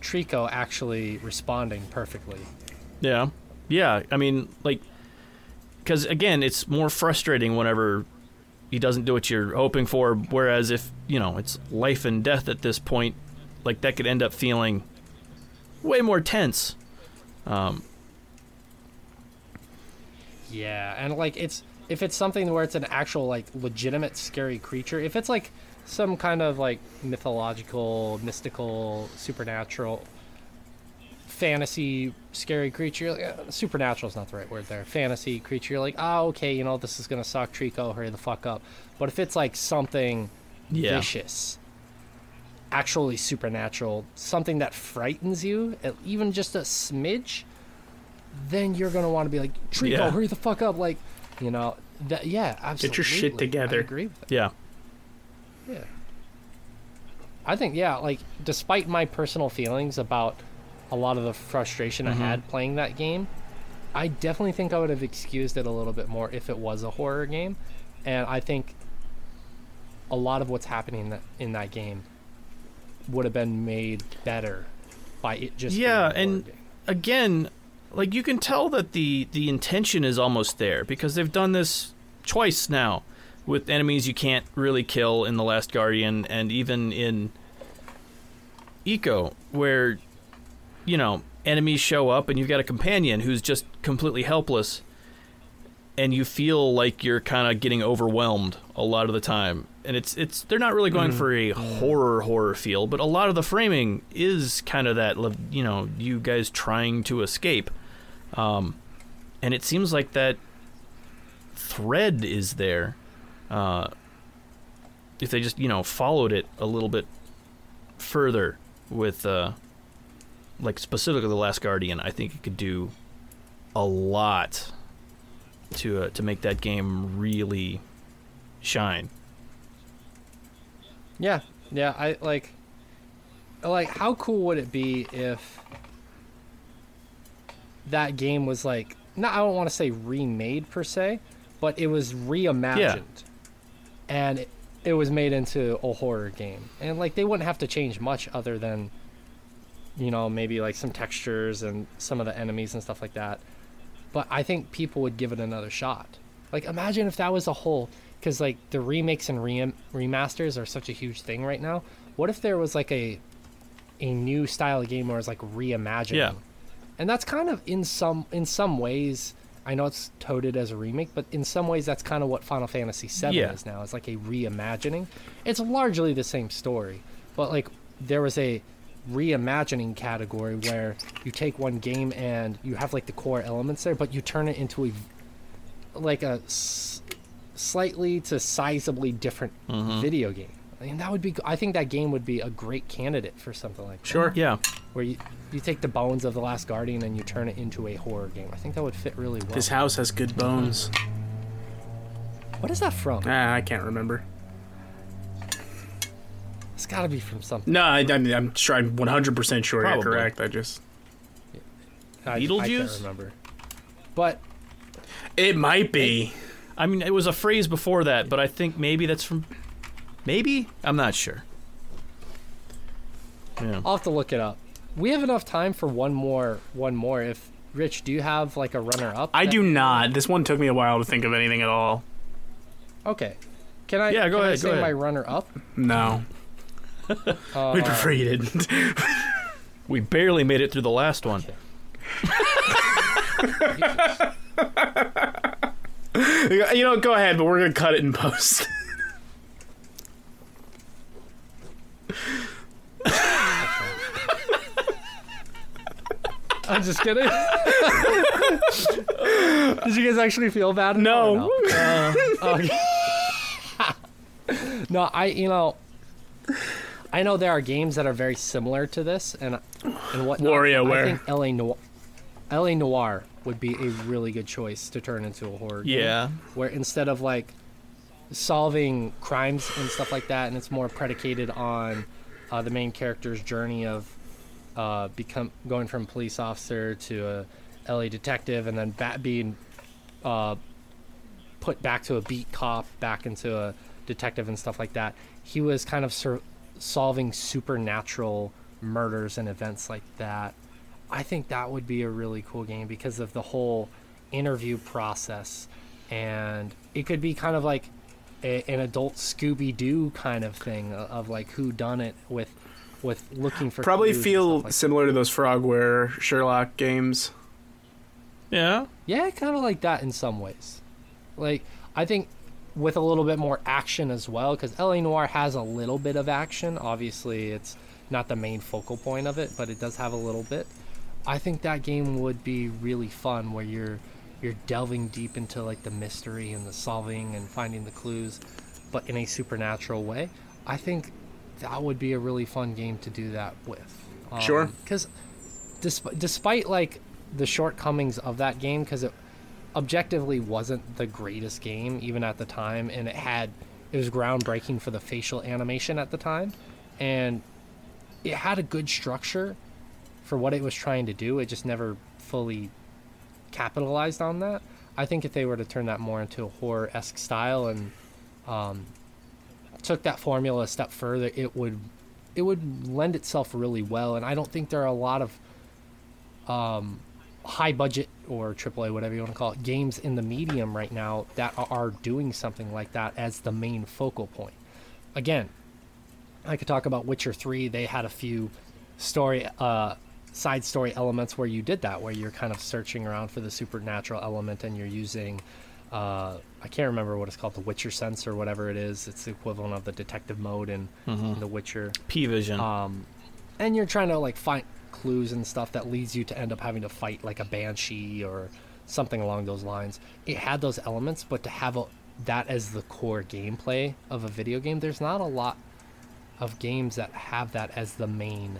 Trico actually responding perfectly. Yeah. Yeah. I mean, like, because again, it's more frustrating whenever he doesn't do what you're hoping for. Whereas if, you know, it's life and death at this point, like, that could end up feeling way more tense. Um, Yeah, and like it's if it's something where it's an actual like legitimate scary creature, if it's like some kind of like mythological, mystical, supernatural fantasy scary creature, like, uh, supernatural is not the right word there. Fantasy creature, you're like, oh, okay, you know, this is gonna suck. Trico, hurry the fuck up. But if it's like something Yeah. vicious, actually supernatural, something that frightens you, even just a smidge, then you're gonna want to be like, Trico, Yeah. hurry the fuck up, like, you know, that yeah, absolutely. Get your shit together. I agree with that. yeah. Yeah. I think yeah, like despite my personal feelings about a lot of the frustration Mhm. I had playing that game, I definitely think I would have excused it a little bit more if it was a horror game, and I think a lot of what's happening in that, in that game would have been made better by it just being Yeah, a and- game. again, like you can tell that the the intention is almost there because they've done this twice now with enemies you can't really kill in the Last Guardian and even in Ico where you know enemies show up and you've got a companion who's just completely helpless and you feel like you're kind of getting overwhelmed a lot of the time. And it's it's they're not really going mm. for a horror horror feel but a lot of the framing is kind of that you know you guys trying to escape um, and it seems like that thread is there uh, if they just you know followed it a little bit further with uh, like specifically the last guardian i think it could do a lot to uh, to make that game really shine Yeah, yeah. I like, like, how cool would it be if that game was like, no, I don't want to say remade per se, but it was reimagined, and it, it was made into a horror game, and like they wouldn't have to change much other than, you know, maybe like some textures and some of the enemies and stuff like that. But I think people would give it another shot. Like, imagine if that was a whole, because like the remakes and re- remasters are such a huge thing right now. What if there was like a, a new style of game where it's like reimagining? Yeah. And that's kind of in some in some ways. I know it's touted as a remake, but in some ways that's kind of what Final Fantasy VII Yeah. is now. It's like a reimagining. It's largely the same story, but like there was a reimagining category where you take one game and you have like the core elements there, but you turn it into a like a s- slightly to sizably different Mm-hmm. video game. I mean, that would be. I think that game would be a great candidate for something like that. Sure. yeah Where you you take the bones of the Last Guardian and you turn it into a horror game. I think that would fit really well. This house has good bones. what is that from? Ah, I can't remember. It's got to be from something. No, I, I mean, I'm sure. I'm 100 percent sure you're correct. I just. I, I Beetlejuice? can't remember. But It might be. i mean it was a phrase before that but i think maybe that's from maybe i'm not sure yeah I'll have to look it up. We have enough time for one more. One more. If Rich, do you have like a runner up? I do not. This one took me a while to think of anything at all. Okay. Can I? Yeah, go can I ahead, say go ahead. my runner up. No. Uh, We'd prefer you didn't. we barely made it through the last one you know, go ahead, but we're gonna cut it in post. I'm just kidding. Did you guys actually feel bad? No. No? Uh, okay. no, I you know, I know there are games that are very similar to this, and and what WarioWare. I think LA Noir, LA Noir would be a really good choice to turn into a horror. game, yeah where instead of like solving crimes and stuff like that, and it's more predicated on uh, the main character's journey of uh, become going from police officer to a LA detective, and then bat being uh, put back to a beat cop, back into a detective and stuff like that. He was kind of sur- solving supernatural murders and events like that. I think that would be a really cool game because of the whole interview process, and it could be kind of like a, an adult Scooby Doo kind of thing of, of like who done it with with looking for Probably clues and feel stuff like similar to those Frogware Sherlock games. Yeah. Yeah, kind of like that in some ways. Like, I think with a little bit more action as well, because LA Noir has a little bit of action. Obviously, it's not the main focal point of it, but it does have a little bit. I think that game would be really fun, where you're you're delving deep into like the mystery and the solving and finding the clues, but in a supernatural way. I think that would be a really fun game to do that with. Um, sure. Because despite, despite like the shortcomings of that game because it objectively wasn't the greatest game even at the time and it had it was groundbreaking for the facial animation at the time and it had a good structure for what it was trying to do it just never fully capitalized on that i think if they were to turn that more into a horror-esque style and um, took that formula a step further it would it would lend itself really well and i don't think there are a lot of um, high budget or AAA, whatever you want to call it, games in the medium right now that are doing something like that as the main focal point. Again, I could talk about Witcher 3. They had a few story, uh, side story elements where you did that, where you're kind of searching around for the supernatural element and you're using, uh, I can't remember what it's called, the Witcher sense or whatever it is. It's the equivalent of the detective mode in, in The Witcher P Vision. um, and you're trying to like find clues and stuff that leads you to end up having to fight like a banshee or something along those lines. It had those elements, but to have a, that as the core gameplay of a video game, there's not a lot of games that have that as the main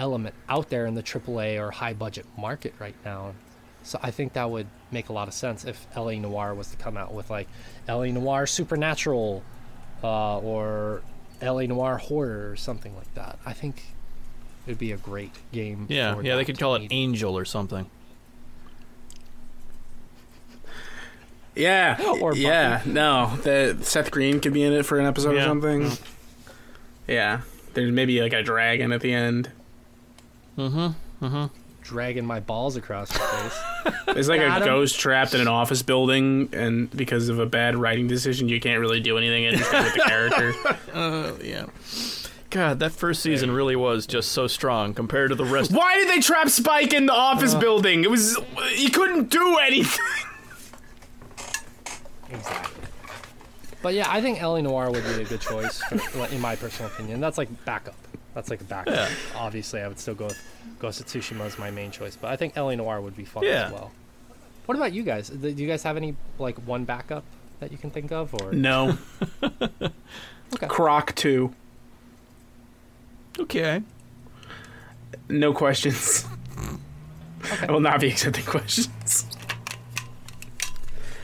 element out there in the AAA or high budget market right now. So I think that would make a lot of sense if LA Noir was to come out with like LA Noir Supernatural uh, or LA Noir Horror or something like that. I think it would be a great game. yeah, for yeah, they could call it medium. Angel or something. Yeah, Or yeah, no, the Seth Green could be in it for an episode Yeah. or something. Yeah, there's maybe like a dragon at the end. Dragging my balls across your face. it's like Got a 'em. ghost trapped in an office building, and because of a bad writing decision, you can't really do anything interesting with the character. Uh, yeah. God, that first season really was just so strong compared to the rest. Why did they trap Spike in the office building? It was he couldn't do anything. exactly. But yeah, I think LA Noir would be a good choice, for, in my personal opinion. That's like backup. That's like a backup. Yeah. Obviously, I would still go with Ghost of Tsushima as my main choice, but I think LA Noir would be fun Yeah. as well. What about you guys? Do you guys have any like one backup that you can think of, or No. Okay. Croc two. Okay. No questions. Okay. I will not be accepting questions.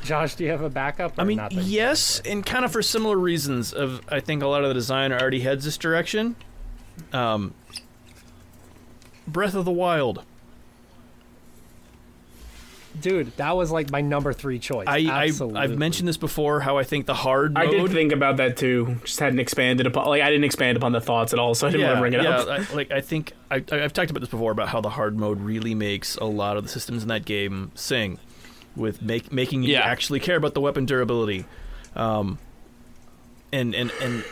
Josh? Do you have a backup? I mean, not that you- yes, and kind of for similar reasons. Of I think a lot of the design already heads this direction. Um, Breath of the Wild. dude, that was like my number three choice. I, I Absolutely. I've mentioned this before. How I think the hard mode. I did think about that too. Just hadn't expanded upon. Like I didn't expand upon the thoughts at all, so I didn't want to bring it yeah, up. I, like I think I, I- I've talked about this before about how the hard mode really makes a lot of the systems in that game sing, with make, making you Yeah. actually care about the weapon durability, um, and and and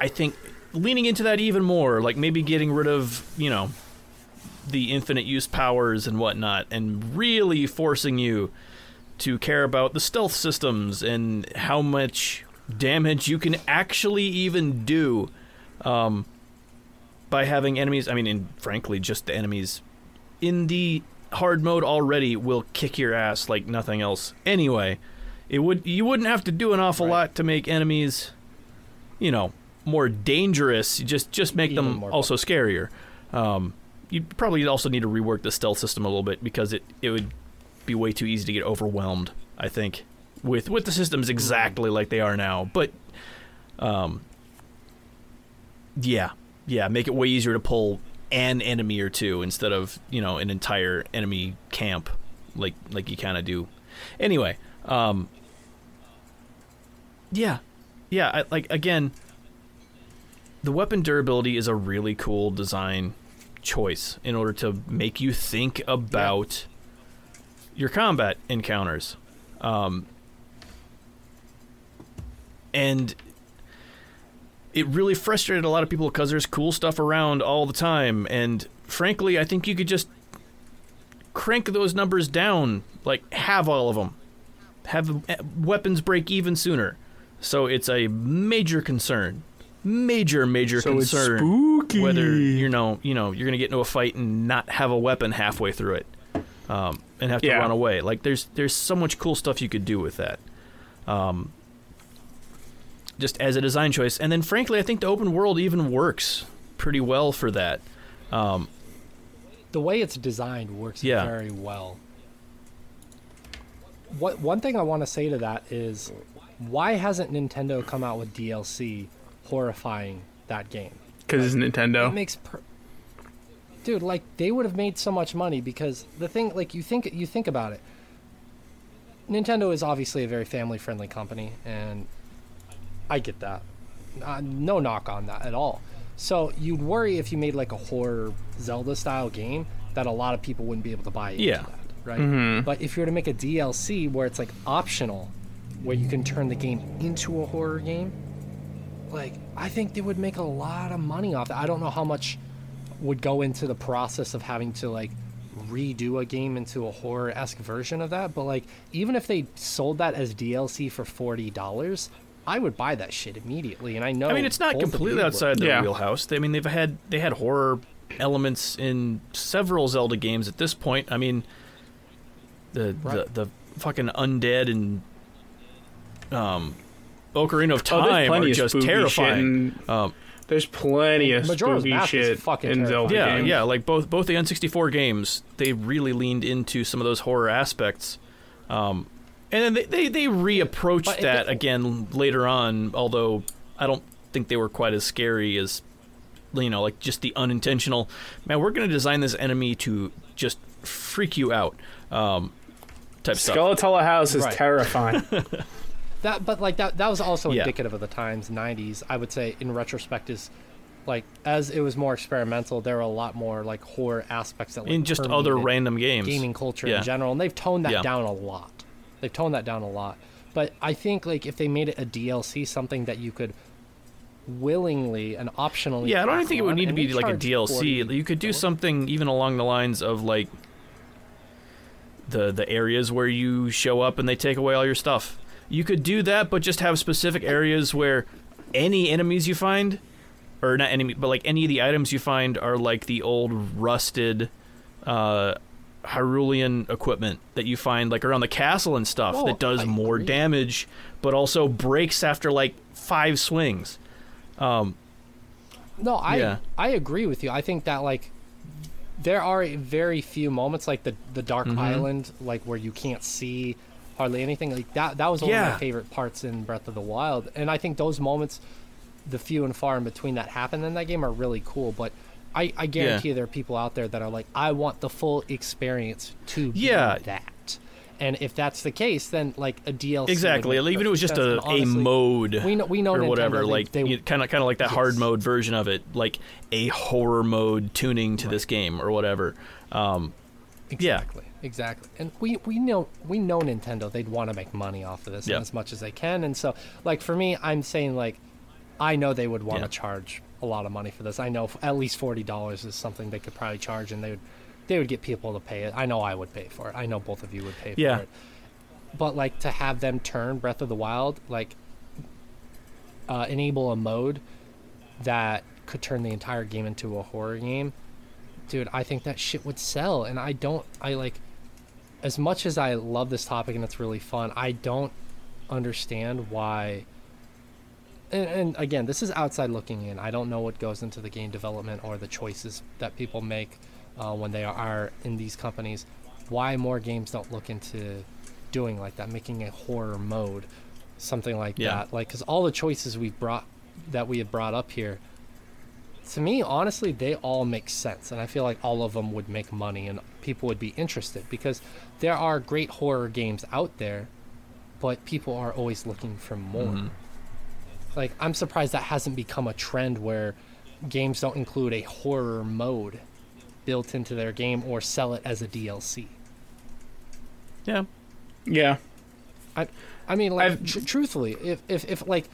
I think leaning into that even more, like maybe getting rid of you know the infinite use powers and whatnot, and really forcing you to care about the stealth systems and how much damage you can actually even do um, by having enemies. I mean, and frankly, just the enemies in the hard mode already will kick your ass like nothing else. Anyway, it would you wouldn't have to do an awful Right. lot to make enemies, you know, more dangerous. You just just make Even them also scarier. Um, you probably also need to rework the stealth system a little bit because it it would be way too easy to get overwhelmed. I think with with the systems exactly like they are now, but um, yeah, yeah, make it way easier to pull an enemy or two instead of you know an entire enemy camp like like you kind of do. Anyway, Um, yeah, yeah. I, like again, the weapon durability is a really cool design choice in order to make you think about your combat encounters. Um, and it really frustrated a lot of people because there's cool stuff around all the time. And frankly, I think you could just crank those numbers down, like have all of them, have weapons break even sooner. So it's a major concern, major major So it's concern spooky. whether you know you know you're gonna get into a fight and not have a weapon halfway through it, um, and have to Yeah. run away. Like there's there's so much cool stuff you could do with that. Um, just as a design choice, and then frankly, I think the open world even works pretty well for that. Um, the way it's designed works Yeah. very well. What one thing I want to say to that is, why hasn't Nintendo come out with DLC horrifying that game? Because it's It Nintendo. makes per- dude like they would have made so much money because the thing like you think you think about it. Nintendo is obviously a very family friendly company, and I get that. Uh, no knock on that at all. So you'd worry if you made like a horror Zelda style game that a lot of people wouldn't be able to buy into Yeah. that, right? But if you were to make a DLC where it's like optional, where you can turn the game into a horror game, like I think they would make a lot of money off that. I don't know how much would go into the process of having to like redo a game into a horror esque version of that, but like even if they sold that as DLC for forty dollars, I would buy that shit immediately. And I know I mean, it's not completely you outside their Yeah. wheelhouse. They, I mean, they've had they had horror elements in several Zelda games at this point. I mean, the Right. the, the fucking undead and um, Ocarina of Oh, Time plenty are just terrifying. shit. Um, There's plenty of Majora's spooky Mask is shit fucking in Zelda yeah, games. yeah, like both both the N64 games, they really leaned into some of those horror aspects. Um, and then they, they, they reapproached But that it- again later on, although I don't think they were quite as scary as, you know, like just the unintentional, man, we're going to design this enemy to just freak you out um, type stuff. Skulltula House is Right. terrifying. that but like that that was also Yeah. indicative of the times 90s i would say in retrospect is like as it was more experimental there were a lot more like horror aspects that like, in just other random games. gaming culture Yeah. in general and they've toned that Yeah. down a lot they've toned that down a lot but i think like if they made it a dlc something that you could willingly and optionally Yeah, I don't think it would need to be like a DLC. 40 You could do something even along the lines of like the the areas where you show up and they take away all your stuff. You could do that, but just have specific areas where any enemies you find, or not enemy, but like any of the items you find are like the old rusted uh, Hyrulean equipment that you find like around the castle and stuff Oh, that does I more agree. damage, but also breaks after like five swings. Um, No, I Yeah. I agree with you. I think that like there are very few moments like the the dark Mm-hmm. island like where you can't see hardly anything like that that was one of my favorite parts in Breath of the Wild and I think those moments the few and far in between that happen in that game are really cool but I, I guarantee Yeah. there are people out there that are like I want the full experience to be Yeah. that and if that's the case then like a DLC Exactly. Even if it was just a, And a mode we know we know or Nintendo, whatever, like kind of kind of like that hard mode version of it, like a horror mode tuning to this game or whatever. Um, Yeah. Exactly. And we, we know we know Nintendo they'd want to make money off of this and as much as they can. And so like for me, I'm saying like I know they would want to Yeah. charge a lot of money for this. I know f- at least forty dollars is something they could probably charge and they would they would get people to pay it. I know I would pay for it. I know both of you would pay Yeah. for it. But like to have them turn Breath of the Wild, like uh, enable a mode that could turn the entire game into a horror game dude i think that shit would sell and i don't i like as much as i love this topic and it's really fun i don't understand why and, and again this is outside looking in. I don't know what goes into the game development or the choices that people make uh, when they are in these companies. Why more games don't look into doing like that making a horror mode something like Yeah. that. Like because all the choices we brought that we have brought up here to me, honestly, they all make sense, and I feel like all of them would make money and people would be interested because there are great horror games out there but people are always looking for more. Mhm. Like I'm surprised that hasn't become a trend where games don't include a horror mode built into their game or sell it as a DLC. Yeah. Yeah. I I mean, like tr- truthfully, if, if if like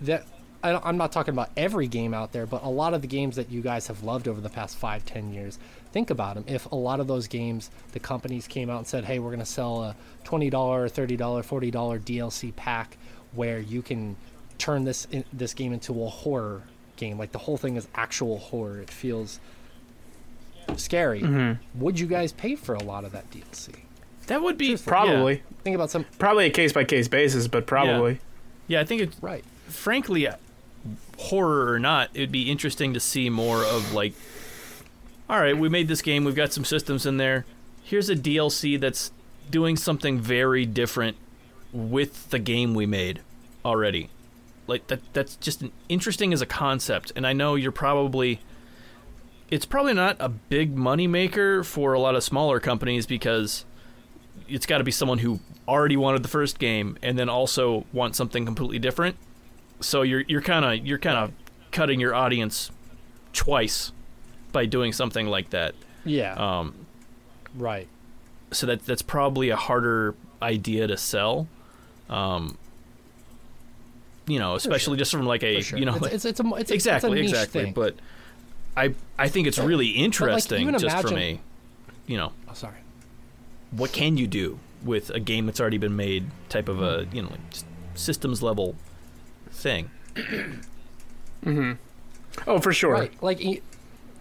that, I don't, I'm not talking about every game out there, but a lot of the games that you guys have loved over the past five, ten years. Think about them. If a lot of those games, the companies came out and said, "Hey, we're going to sell a twenty dollar, thirty dollar, forty dollar DLC pack where you can turn this in, this game into a horror game, like the whole thing is actual horror. It feels scary. Mm-hmm. Would you guys pay for a lot of that DLC? That would be Probably. Think about some Probably a case by case basis, but probably. Yeah. Yeah, I think it's right. frankly, horror or not, it'd be interesting to see more of like, all right, we made this game, we've got some systems in there. Here's a DLC that's doing something very different with the game we made already. Like that that's just an interesting as a concept and I know you're probably it's probably not a big money maker for a lot of smaller companies because it's got to be someone who already wanted the first game and then also want something completely different. So you're you're kind of you're kind of cutting your audience twice by doing something like that. Yeah. Um, right. so that that's probably a harder idea to sell. Um, you know, especially just from like a sure. you know it's, like- it's, it's a it's, exactly it's a niche exactly. thing. But I I think it's really interesting even just from imagine- a you know oh, sorry. what can you do with a game that's already been made type of a Hmm. you know like systems level thing. mm-hmm. Oh, for sure. Right. Like e-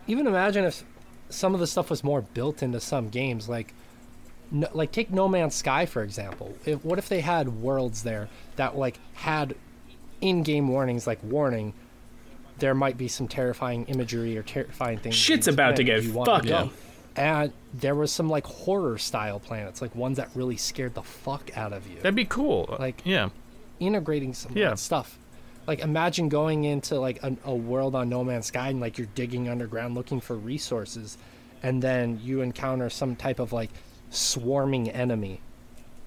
even imagine if some of the stuff was more built into some games like no, like take No Man's Sky for example. If, what if they had worlds there that like had in-game warnings like warning there might be some terrifying imagery or terrifying things. Shit's about to planet get you want fucked go. up. And there was some like horror style planets, like ones that really scared the fuck out of you. That'd be cool. Like- yeah, integrating some of Yeah. that stuff. Like imagine going into like a, a world on No Man's Sky and like you're digging underground looking for resources, and then you encounter some type of like swarming enemy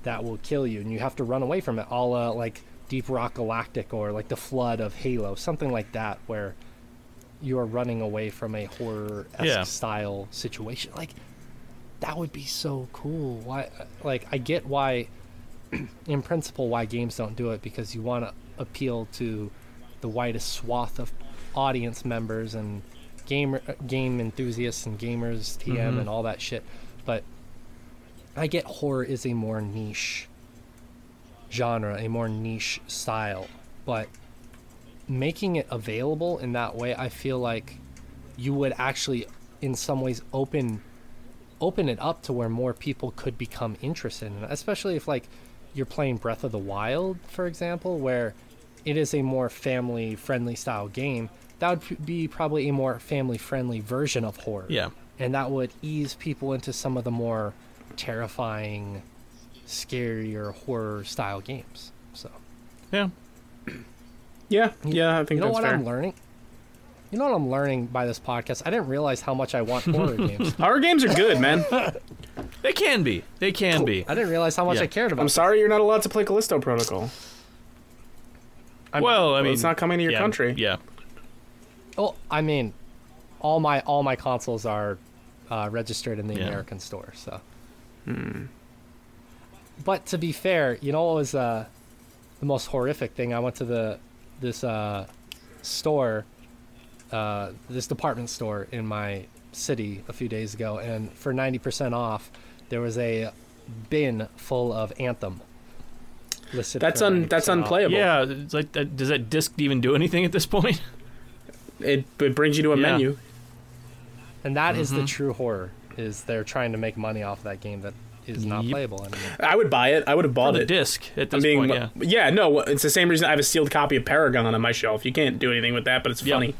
that will kill you, and you have to run away from it. All uh, like Deep Rock Galactic or like the Flood of Halo, something like that, where you are running away from a horror esque Yeah. style situation. Like that would be so cool. Why? Like I get why in principle why games don't do it because you want to appeal to the widest swath of audience members and gamer game enthusiasts and gamers TM Mhm. and all that shit. But I get horror is a more niche genre a more niche style. But making it available in that way I feel like you would actually in some ways open open it up to where more people could become interested in it. Especially if like you're playing Breath of the Wild, for example, where it is a more family friendly style game, that would be probably a more family friendly version of horror. yeah. And that would ease people into some of the more terrifying, scarier horror style games. So, Yeah. Yeah, yeah, I think you know that's what fair. I'm learning? You know what I'm learning by this podcast? I didn't realize how much I want horror games. Horror games are good, man. They can be. They can be. I didn't realize how much Yeah. I cared about. I'm sorry you're not allowed to play Callisto Protocol. I'm- well, I mean, it's not coming to your yeah, country. Yeah. Oh, I mean, all my all my consoles are uh, registered in the Yeah. American store. So, Hmm. but to be fair, you know what was uh, the most horrific thing? I went to the this uh, store, uh, this department store in my city a few days ago, and for ninety percent off, there was a bin full of Anthem. Listed That's un that's 90% unplayable. Yeah. It's like that, does that disc even do anything at this point? It it brings you to a Yeah. menu. And that is the Mhm. true horror. Is they're trying to make money off that game that is not Yep. playable anymore. I would buy it. I would have For bought the it. disc at I'm this being point, yeah. yeah, no, it's the same reason I have a sealed copy of Paragon on my shelf. You can't do anything with that, but it's Yep. funny.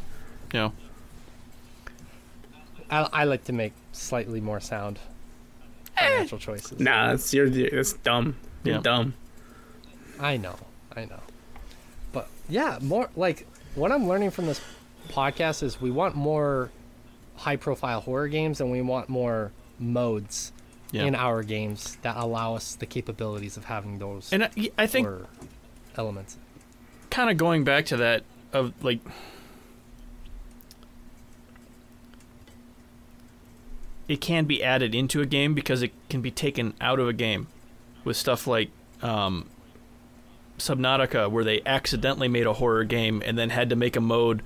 Yeah. I, I like to make slightly more sound financial choices. Nah, that's you're that's dumb. You're Yeah. dumb. I know, I know. But yeah, more like what I'm learning from this podcast is we want more high profile horror games and we want more modes Yeah. in our games that allow us the capabilities of having those And I, I think elements. kind of going back to that of like it can be added into a game because it can be taken out of a game with stuff like um, Subnautica where they accidentally made a horror game and then had to make a mode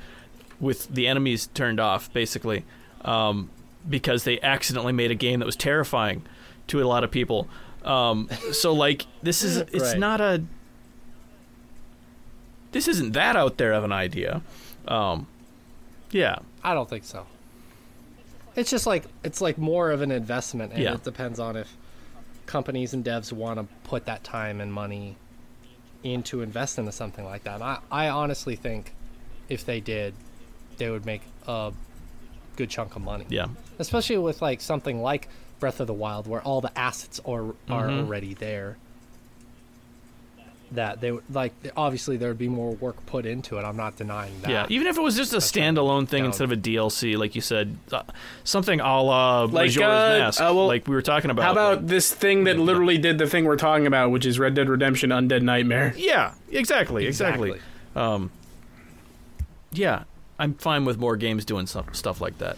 with the enemies turned off basically um, because they accidentally made a game that was terrifying to a lot of people um, so like this is it's Right. not a this isn't that out there of an idea. Um, yeah, I don't think so. It's just like it's like more of an investment, and Yeah. it depends on if companies and devs want to put that time and money into invest into something like that. I, I honestly think if they did, they would make a good chunk of money. yeah, especially with like something like Breath of the Wild, where all the assets are are Mhm. already there. That they would like obviously there would be more work put into it. I'm not denying that. yeah. Even if it was just a standalone thing down. instead of a DLC, like you said, uh, something a la Like, Majora's uh, Mask, uh, well, like we were talking about. How about like- this thing that literally did the thing we're talking about, which is Red Dead Redemption Undead Nightmare? yeah, exactly, exactly. Exactly. Um, yeah, I'm fine with more games doing stuff stuff like that.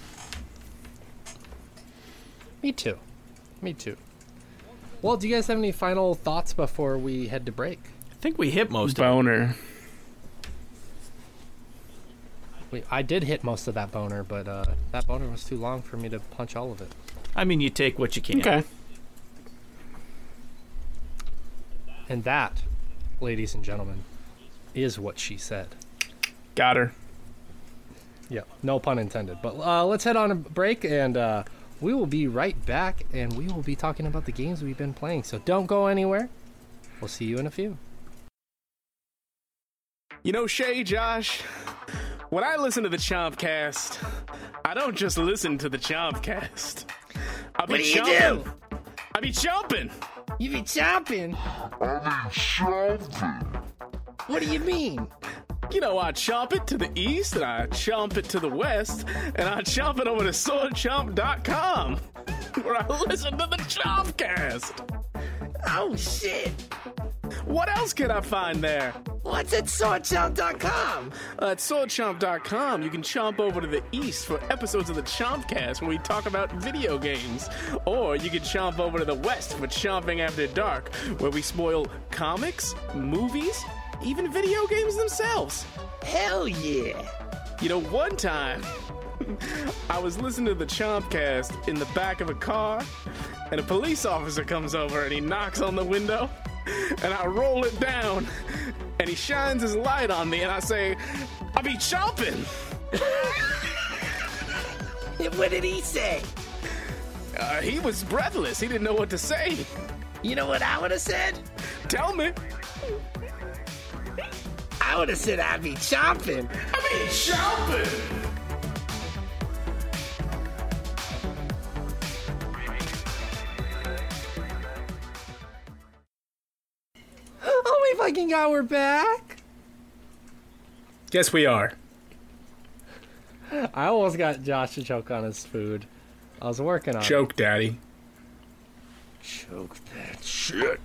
Me too. Me too. Well, do you guys have any final thoughts before we head to break? I think we hit most of it. Boner. We, I did hit most of that boner, but uh, that boner was too long for me to punch all of it. I mean, you take what you can. Okay. And that, ladies and gentlemen, is what she said. Got her. Yeah, no pun intended. But uh, let's head on a break, and uh, we will be right back, and we will be talking about the games we've been playing. So don't go anywhere. We'll see you in a few. You know, Shay, Josh, when I listen to the Chompcast, I don't just listen to the Chompcast. I be What do you chomping. do? I be chomping. You be chomping. What do you mean? You know, I chomp it to the east, and I chomp it to the west, and I chomp it over to swordchomp.com, where I listen to the Chompcast. Oh shit! What else can I find there? What's at swordchomp.com? At swordchomp.com, you can chomp over to the east for episodes of the Chompcast where we talk about video games. Or you can chomp over to the west for Chomping After Dark, where we spoil comics, movies, even video games themselves. Hell yeah! You know, one time, I was listening to the Chompcast in the back of a car, and a police officer comes over and he knocks on the window, and I roll it down, and he shines his light on me, and I say, I be chomping. What did he say? Uh, he was breathless. He didn't know what to say. You know what I would have said? Tell me. I would have said I'd be chomping. I be chomping. Oh my fucking god, we're back! Yes, we are. I almost got Josh to choke on his food. I was working on Joke, Daddy. it. Choke that shit.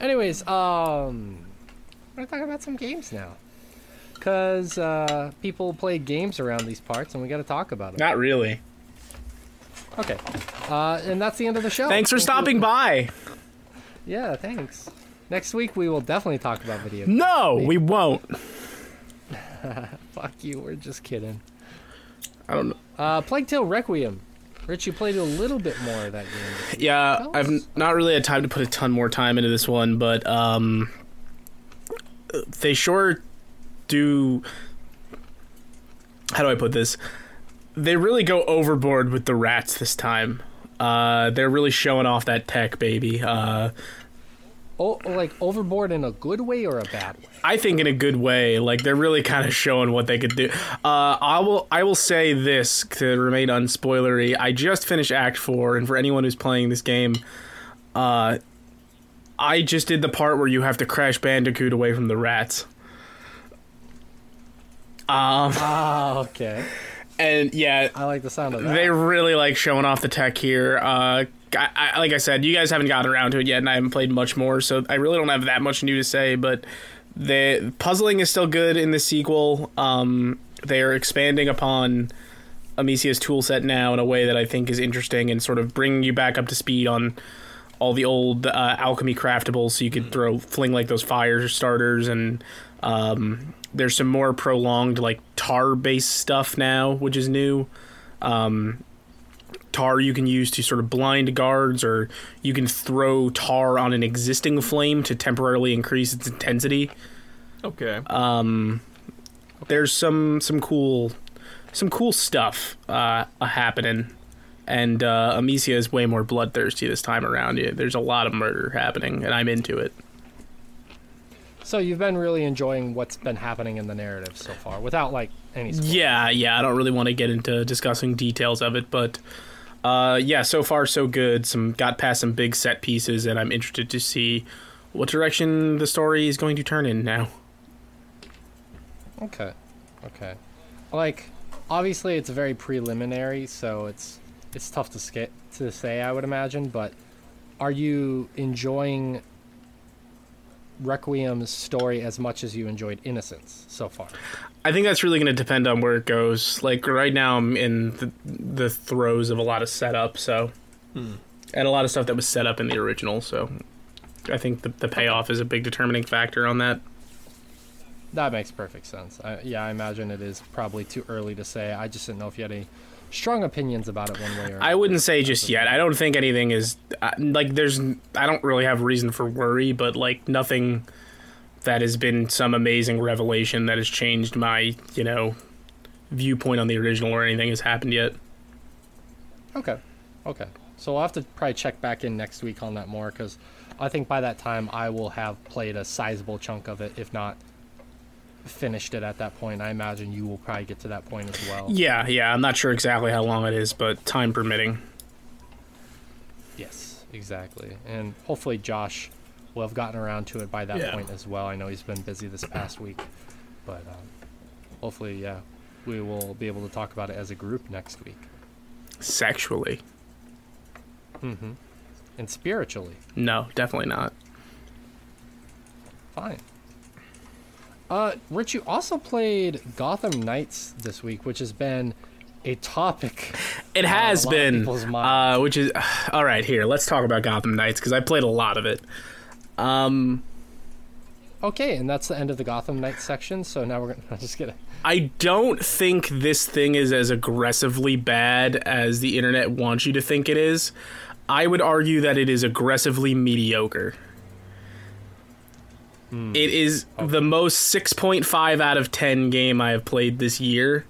Anyways, um, we're gonna talk about some games now. Cause uh, people play games around these parts, and we got to talk about them. Not really. Okay, uh, and that's the end of the show. Thanks for Thank you. stopping by. Yeah, thanks. Next week we will definitely talk about video. games. No, we won't. Fuck you. We're just kidding. I don't know. Uh, Plague Tale Requiem. Rich, you played a little bit more of that game. Yeah, I've not really had time to put a ton more time into this one, but um, they sure do. How do I put this? They really go overboard with the rats this time. Uh, they're really showing off that tech, baby. Uh, Oh, like overboard in a good way or a bad way? I think in a good way. Like they're really kind of showing what they could do. Uh, I will. I will say this to remain unspoilery. I just finished Act Four, and for anyone who's playing this game, uh, I just did the part where you have to crash Bandicoot away from the rats. Um, Ah, okay. And yeah, I like the sound of that. they really like showing off the tech here. Uh, I, I, like I said, you guys haven't gotten around to it yet, and I haven't played much more, so I really don't have that much new to say. But the puzzling is still good in the sequel. Um, they're expanding upon Amicia's toolset now in a way that I think is interesting and sort of bringing you back up to speed on all the old uh, alchemy craftables, so you could throw fling like those fire starters and um, there's some more prolonged like tar based stuff now, which is new. Um, tar you can use to sort of blind guards, or you can throw tar on an existing flame to temporarily increase its intensity. Okay. Um, there's some some cool some cool stuff uh, happening, and uh, Amicia is way more bloodthirsty this time around. Yeah, There's a lot of murder happening, and I'm into it. So you've been really enjoying what's been happening in the narrative so far, without like any. spoilers. Yeah, yeah. I don't really want to get into discussing details of it, but uh, yeah, so far so good. Some got past some big set pieces, and I'm interested to see what direction the story is going to turn in now. Okay. Okay. Like, obviously, it's very preliminary, so it's it's tough to sk- to say. I would imagine, but are you enjoying Requiem's story as much as you enjoyed Innocence so far? I think that's really going to depend on where it goes. Like right now, I'm in the, the throes of a lot of setup, so hmm. and a lot of stuff that was set up in the original. So I think the, the payoff is a big determining factor on that. That makes perfect sense. I, yeah, I imagine it is probably too early to say. I just didn't know if you had any strong opinions about it one way or. I wouldn't say just yet. I don't think anything is uh, like there's. I don't really have reason for worry, but like nothing that has been some amazing revelation that has changed my you know viewpoint on the original or anything has happened yet. Okay. Okay. So I'll have to probably check back in next week on that more because I think by that time I will have played a sizable chunk of it, if not finished it at that point. I imagine you will probably get to that point as well. Yeah, yeah. I'm not sure exactly how long it is, but time permitting. Yes, exactly. And hopefully Josh will have gotten around to it by that Yeah. point as well. I know he's been busy this past week, but um, hopefully, yeah, we will be able to talk about it as a group next week. Sexually, Mm-hmm. And spiritually. no, definitely not. Fine. Uh, Rich, you also played Gotham Knights this week, which has been a topic. It has a lot of been, uh, which is all right. Here, let's talk about Gotham Knights because I played a lot of it. Um, Okay, and that's the end of the Gotham Knights section. So now we're gonna I'm just. I don't think this thing is as aggressively bad as the internet wants you to think it is. I would argue that it is aggressively mediocre. It is the most 6.5 out of 10 game I have played this year.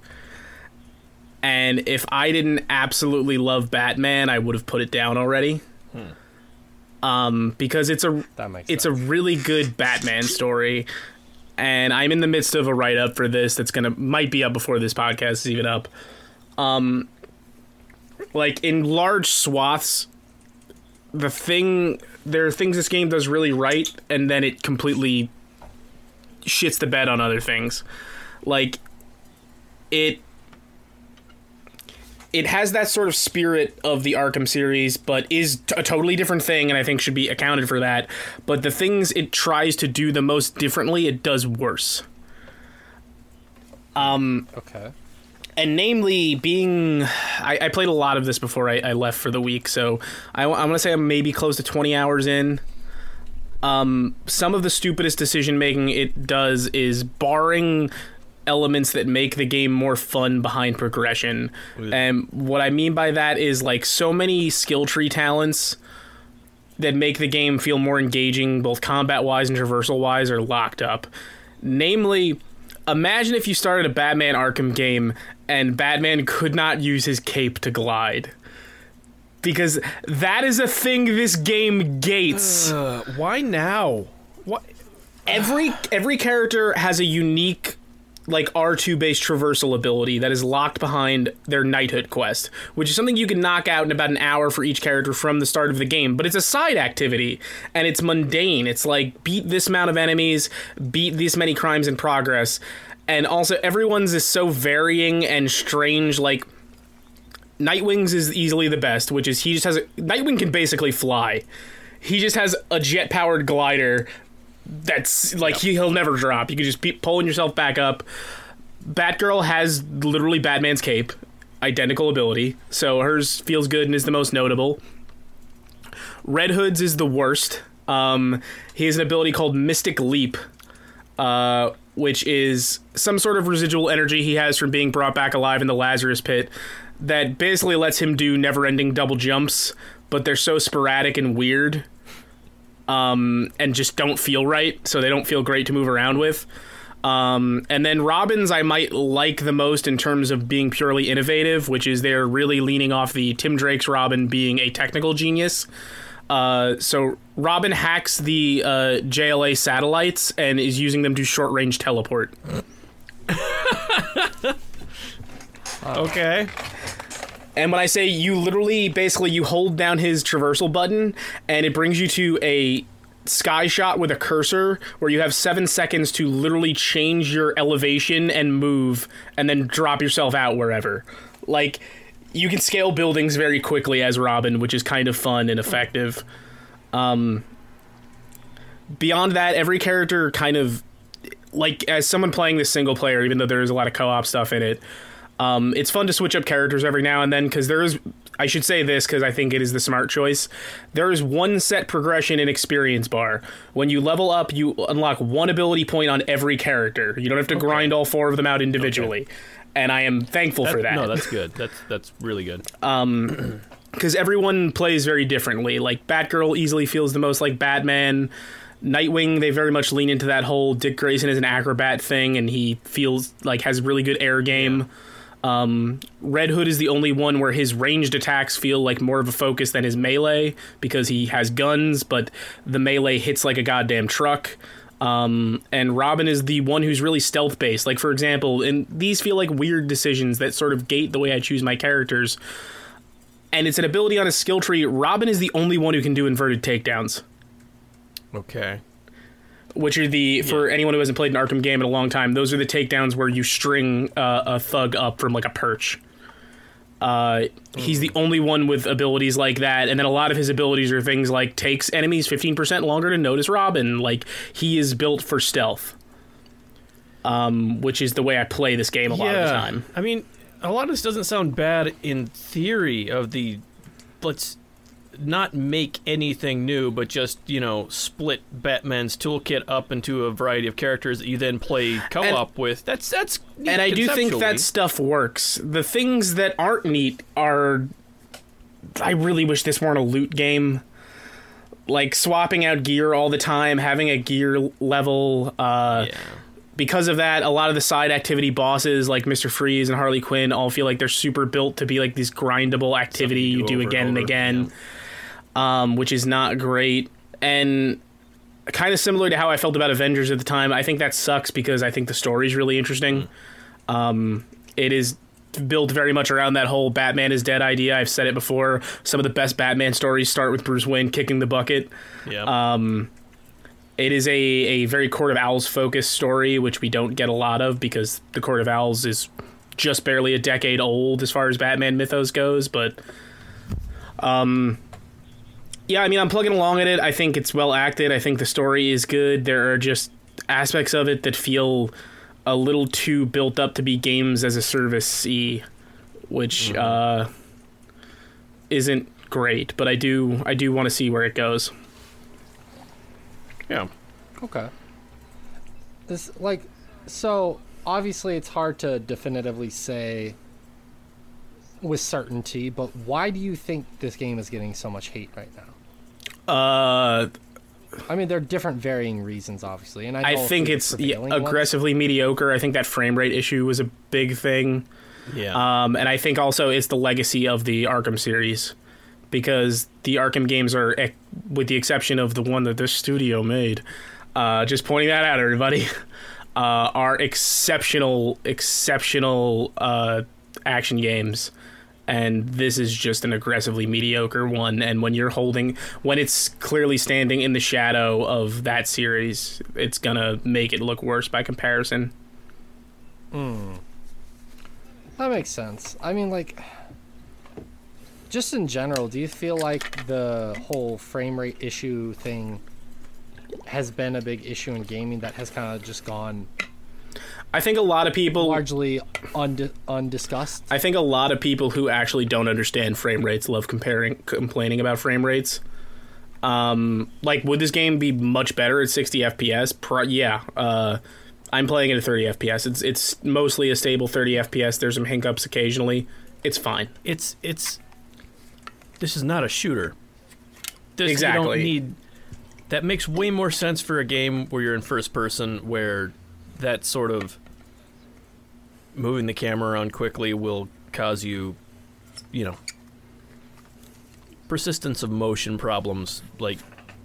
And if I didn't absolutely love Batman, I would have put it down already. Um, because it's a That makes it's sense. a really good Batman story, and I'm in the midst of a write up for this that's gonna might be up before this podcast is even up. Um, like in large swaths, the thing there are things this game does really right, and then it completely shits the bed on other things. Like it it has that sort of spirit of the Arkham series, but is t- a totally different thing, and I think should be accounted for that. But the things it tries to do the most differently, it does worse. Um, Okay. And namely being, I, I played a lot of this before I, I left for the week, so I, am going to say I'm maybe close to 20 hours in. Um, some of the stupidest decision making it does is barring elements that make the game more fun behind progression. And what I mean by that is like so many skill tree talents that make the game feel more engaging, both combat wise and traversal wise, are locked up. Namely, imagine if you started a Batman Arkham game and Batman could not use his cape to glide. Because that is a thing this game gates Uh, why now? What? every every character has a unique like R2 based traversal ability that is locked behind their knighthood quest, which is something you can knock out in about an hour for each character from the start of the game, but it's a side activity and it's mundane. It's like beat this amount of enemies, beat this many crimes in progress. And also everyone's is so varying and strange. Like Nightwing's is easily the best, which is he just has a Nightwing can basically fly. He just has a jet powered glider that's like he, he'll never drop. You can just be pulling yourself back up. Batgirl has literally Batman's cape, identical ability, so hers feels good and is the most notable. Red Hood's is the worst. Um, he has an ability called Mystic Leap, uh, which is some sort of residual energy he has from being brought back alive in the Lazarus pit that basically lets him do never ending double jumps, but they're so sporadic and weird um, and just don't feel right, so they don't feel great to move around with. Um, and then Robins, I might like the most in terms of being purely innovative, which is they're really leaning off the Tim Drake's Robin being a technical genius. Uh, so Robin hacks the uh, JLA satellites and is using them to short range teleport. Okay. And when I say you literally, basically, you hold down his traversal button and it brings you to a sky shot with a cursor where you have seven seconds to literally change your elevation and move and then drop yourself out wherever. Like, you can scale buildings very quickly as Robin, which is kind of fun and effective. Um, beyond that, every character kind of like as someone playing this single player, even though there is a lot of co-op stuff in it, um, it's fun to switch up characters every now and then because there is. I should say this because I think it is the smart choice. There is one set progression in experience bar. When you level up, you unlock one ability point on every character. You don't have to grind all four of them out individually. And I am thankful for that. No, that's good. That's that's really good. Um, because everyone plays very differently. Like Batgirl easily feels the most like Batman. Nightwing, they very much lean into that whole Dick Grayson is an acrobat thing, and he feels like has really good air game. Um, Red Hood is the only one where his ranged attacks feel like more of a focus than his melee because he has guns, but the melee hits like a goddamn truck. Um, and Robin is the one who's really stealth based. Like for example, and these feel like weird decisions that sort of gate the way I choose my characters and it's an ability on a skill tree. Robin is the only one who can do inverted takedowns, Okay. which are the for anyone who hasn't played an Arkham game in a long time. Those are the takedowns where you string uh, a thug up from like a perch. Uh, he's the only one with abilities like that, and then a lot of his abilities are things like takes enemies fifteen percent longer to notice Robin. Like he is built for stealth, um, which is the way I play this game a lot of the time. I mean, a lot of this doesn't sound bad in theory of the let's not make anything new, but just, you know, split Batman's toolkit up into a variety of characters that you then play co-op with. That's that's neat and I do think that stuff works. The things that aren't neat are. I really wish this weren't a loot game. Like swapping out gear all the time, having a gear level. Uh, Yeah. Because of that, a lot of the side activity bosses, like Mister Freeze and Harley Quinn, all feel like they're super built to be like this grindable activity you do do again and and again, um, which is not great. And kind of similar to how I felt about Avengers at the time. I think that sucks because I think the story's really interesting. Um, it is built very much around that whole Batman is dead idea. I've said it before. Some of the best Batman stories start with Bruce Wayne kicking the bucket. Yeah. Um, it is a, a very Court of Owls focused story, which we don't get a lot of because the Court of Owls is just barely a decade old as far as Batman mythos goes. But, um, yeah, I mean, I'm plugging along at it. I think it's well acted. I think the story is good. There are just aspects of it that feel a little too built up to be games as a service y, which uh, isn't great. But I do I do want to see where it goes. yeah. Okay. This like so obviously it's hard to definitively say with certainty, but why do you think this game is getting so much hate right now? Uh, I mean, there are different varying reasons, obviously, and I, I think it's yeah, prevailing ones. aggressively mediocre. I think that frame rate issue was a big thing. Yeah. Um, and I think also it's the legacy of the Arkham series because the Arkham games are, with the exception of the one that this studio made, uh, just pointing that out, everybody, uh, are exceptional, exceptional uh, action games. And this is just an aggressively mediocre one. And when you're holding, when it's clearly standing in the shadow of that series, it's gonna make it look worse by comparison. Hmm. That makes sense. I mean, like, just in general, do you feel like the whole frame rate issue thing has been a big issue in gaming that has kind of just gone I think a lot of people largely undi- undiscussed? I think a lot of people who actually don't understand frame rates love comparing complaining about frame rates. Um, like, would this game be much better at 60 FPS? Pro- yeah. Uh, I'm playing it at 30 FPS. It's it's mostly a stable 30 FPS. There's some hiccups occasionally. It's fine. It's it's. This is not a shooter. This, You Exactly. don't need. That makes way more sense for a game where you're in first person, where that sort of moving the camera around quickly will cause you, you know, persistence of motion problems, like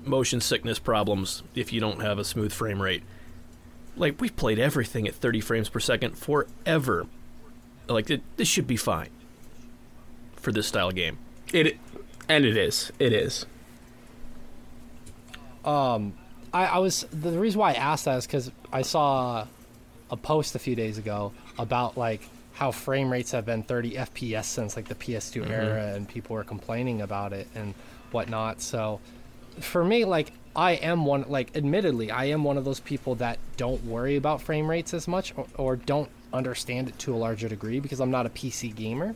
motion sickness problems, if you don't have a smooth frame rate. Like we've played everything at 30 frames per second forever. Like it, this should be fine for this style game. It and it is. It is. Um, I, I was the reason why I asked that is because I saw a post a few days ago about like how frame rates have been 30 FPS since like the PS2 mm-hmm. era, and people were complaining about it and whatnot. So, for me, like I am one like admittedly I am one of those people that don't worry about frame rates as much or, or don't understand it to a larger degree because I'm not a PC gamer,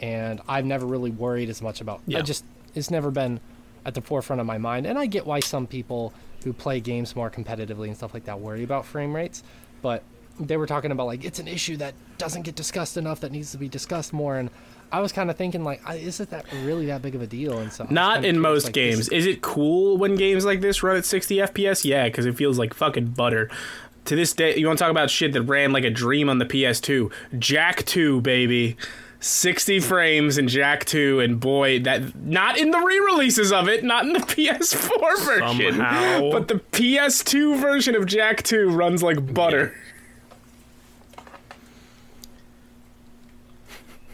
and I've never really worried as much about. Yeah. I just it's never been at the forefront of my mind, and I get why some people who play games more competitively and stuff like that worry about frame rates, but they were talking about like it's an issue that doesn't get discussed enough that needs to be discussed more and I was kind of thinking like is it that really that big of a deal and so Not in curious, most like, games. is- Is it cool when games like this run at 60 FPS? Yeah, because it feels like fucking butter. To this day, you want to talk about shit that ran like a dream on the PS2? Jak 2, baby. 60 frames in Jak 2, and boy, that not in the re-releases of it, not in the PS4 version, Somehow. but the PS2 version of Jak 2 runs like butter.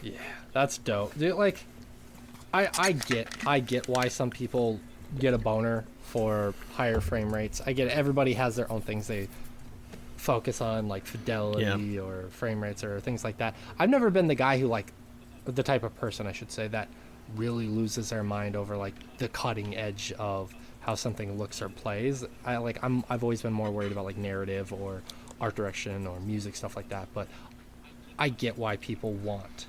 Yeah, that's dope. Dude, like, I I get I get why some people get a boner for higher frame rates. I get it. Everybody has their own things they focus on, like fidelity or frame rates or things like that. I've never been the guy who like the type of person I should say that really loses their mind over like the cutting edge of how something looks or plays. I like I'm I've always been more worried about like narrative or art direction or music stuff like that, but I get why people want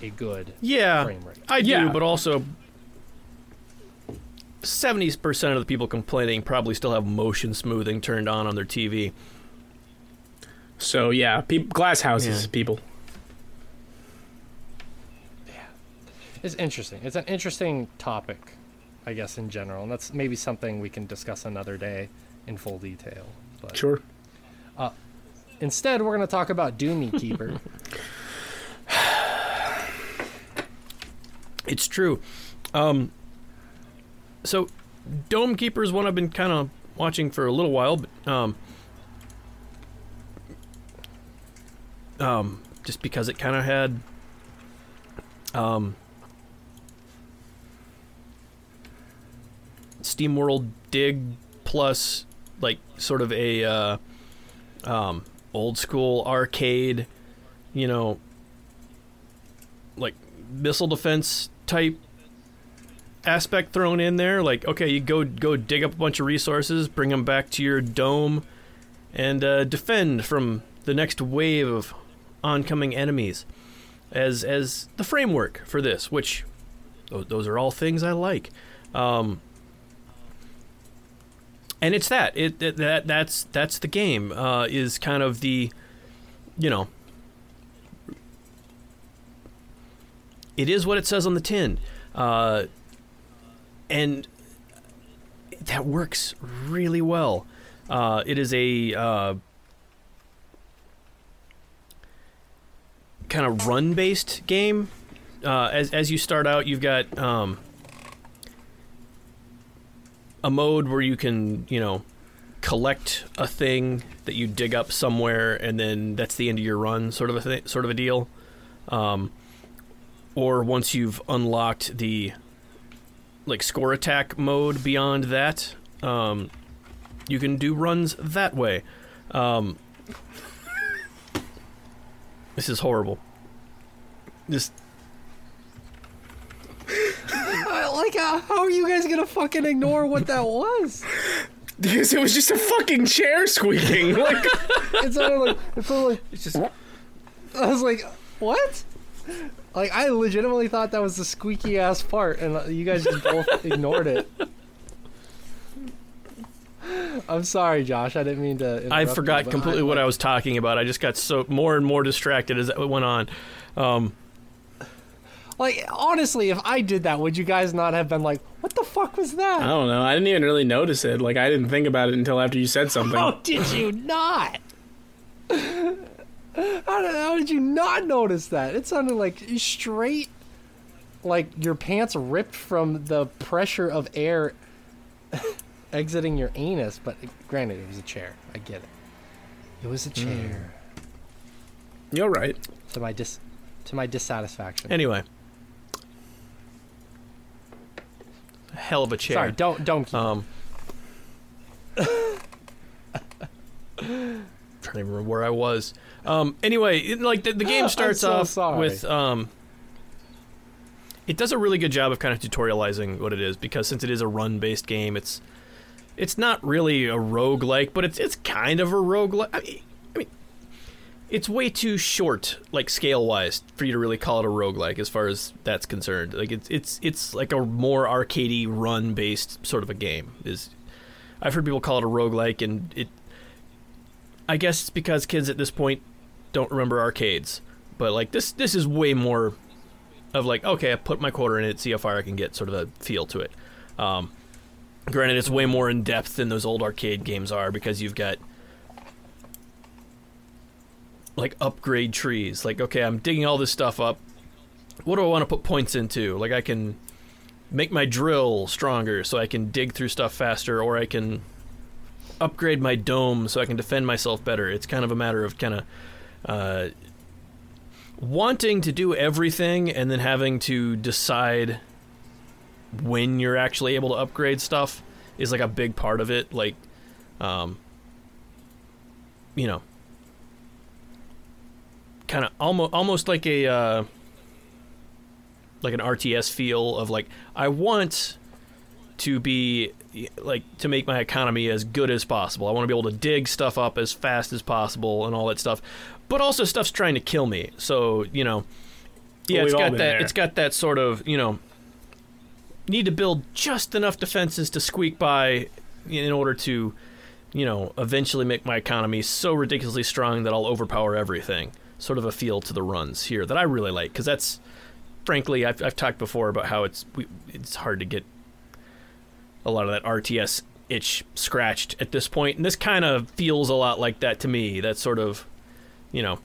a good Yeah, frame rate. I do, Yeah. but also seventy percent of the people complaining probably still have motion smoothing turned on on their TV. So yeah, peop glass houses, Yeah. people. It's interesting. It's an interesting topic, I guess, in general, and that's maybe something we can discuss another day in full detail. But Sure. instead, we're going to talk about Doomy Keeper. It's true. Um, so, Dome Keeper is one I've been kind of watching for a little while, but um, um, just because it kind of had um, SteamWorld Dig plus like sort of a uh, um, old school arcade, you know, like missile defense type aspect thrown in there. Like, okay, you go go dig up a bunch of resources, bring them back to your dome, and uh, defend from the next wave of oncoming enemies. As as the framework for this, which those, those are all things I like. Um, and it's that it, that that's that's the game uh, is kind of the you know it is what it says on the tin uh, and that works really well. Uh, it is a uh, kind of run based game. Uh, as, as you start out you've got um, a mode where you can, you know, collect a thing that you dig up somewhere, and then that's the end of your run, sort of a th- sort of a deal. Um, or once you've unlocked the like score attack mode beyond that, um, you can do runs that way. Um, This is horrible. Uh, like, uh, how are you guys gonna fucking ignore what that was? Because it was just a fucking chair squeaking. Like, It's sounded like it's sounded like it's just I was like, what? Like I legitimately thought that was the squeaky ass part, and uh, you guys just both ignored it. I'm sorry, Josh. I didn't mean to. I forgot you, completely I, what I was talking about. I just got so more and more distracted as it went on. Um, Like honestly, if I did that, would you guys not have been like, "What the fuck was that?" I don't know. I didn't even really notice it. Like, I didn't think about it until after you said something. How did you not? How did, how did you not notice that? It sounded like straight, like your pants ripped from the pressure of air exiting your anus. But granted, it was a chair. I get it. It was a hmm. chair. You're right. To my dis, to my dissatisfaction. anyway, hell of a chair. Sorry, don't don't keep. Um, trying to remember where I was. Um, anyway, it- like the, the game starts so off sorry. with um, it does a really good job of kind of tutorializing what it is because since it is a run-based game, it's it's not really a roguelike, but it's it's kind of a roguelike. I mean, I mean, it's way too short, like scale-wise, for you to really call it a roguelike as far as that's concerned. Like it's it's it's like a more arcadey run-based sort of a game. Is I've heard people call it a roguelike, and it. I guess it's because kids at this point don't remember arcades, but like this this is way more of like okay, I put my quarter in it, see how far I can get, sort of a feel to it. Um, granted, it's way more in depth than those old arcade games are because you've got like upgrade trees. Like okay, I'm digging all this stuff up. What do I want to put points into? Like I can make my drill stronger so I can dig through stuff faster, or I can upgrade my dome so I can defend myself better. It's kind of a matter of kind of uh, wanting to do everything and then having to decide when you're actually able to upgrade stuff is like a big part of it. Like, um, you know, kind of almost almost like a uh, like an RTS feel of like I want to be like to make my economy as good as possible. I want to be able to dig stuff up as fast as possible and all that stuff. But also stuff's trying to kill me. So, you know, yeah, Well, it's got that there. it's got that sort of, you know, need to build just enough defenses to squeak by in order to, you know, eventually make my economy so ridiculously strong that I'll overpower everything. Sort of a feel to the runs here that I really like because that's frankly I've, I've talked before about how it's we, it's hard to get a lot of that RTS itch scratched at this point, and this kind of feels a lot like that to me. That sort of, you know,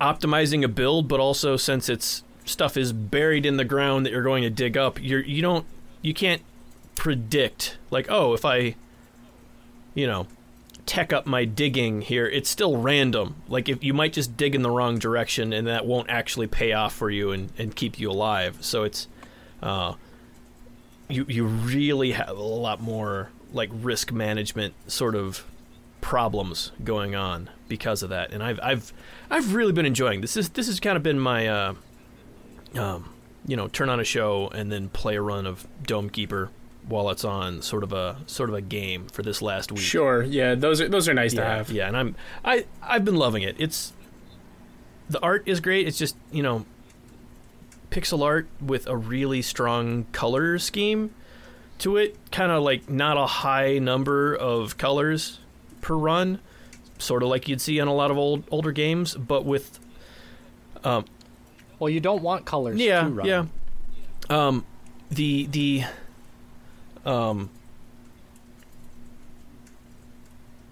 optimizing a build, but also since it's stuff is buried in the ground that you're going to dig up, you're you don't you can't predict like oh if I, you know, tech up my digging here, it's still random. Like if you might just dig in the wrong direction, and that won't actually pay off for you and, and keep you alive. So it's, uh, you you really have a lot more like risk management sort of problems going on because of that. And I've I've I've really been enjoying this. Is this has kind of been my, uh, um, you know, turn on a show and then play a run of Dome Keeper while it's on, sort of a sort of a game for this last week Sure. Yeah, those are those are nice to have. Yeah, and I'm I I've been loving it. It's the art is great. It's just you know pixel art with a really strong color scheme to it. Kind of like not a high number of colors per run, sort of like you'd see on a lot of old older games, but with um, Well, you don't want colors. yeah, to run. yeah. Um, the the um,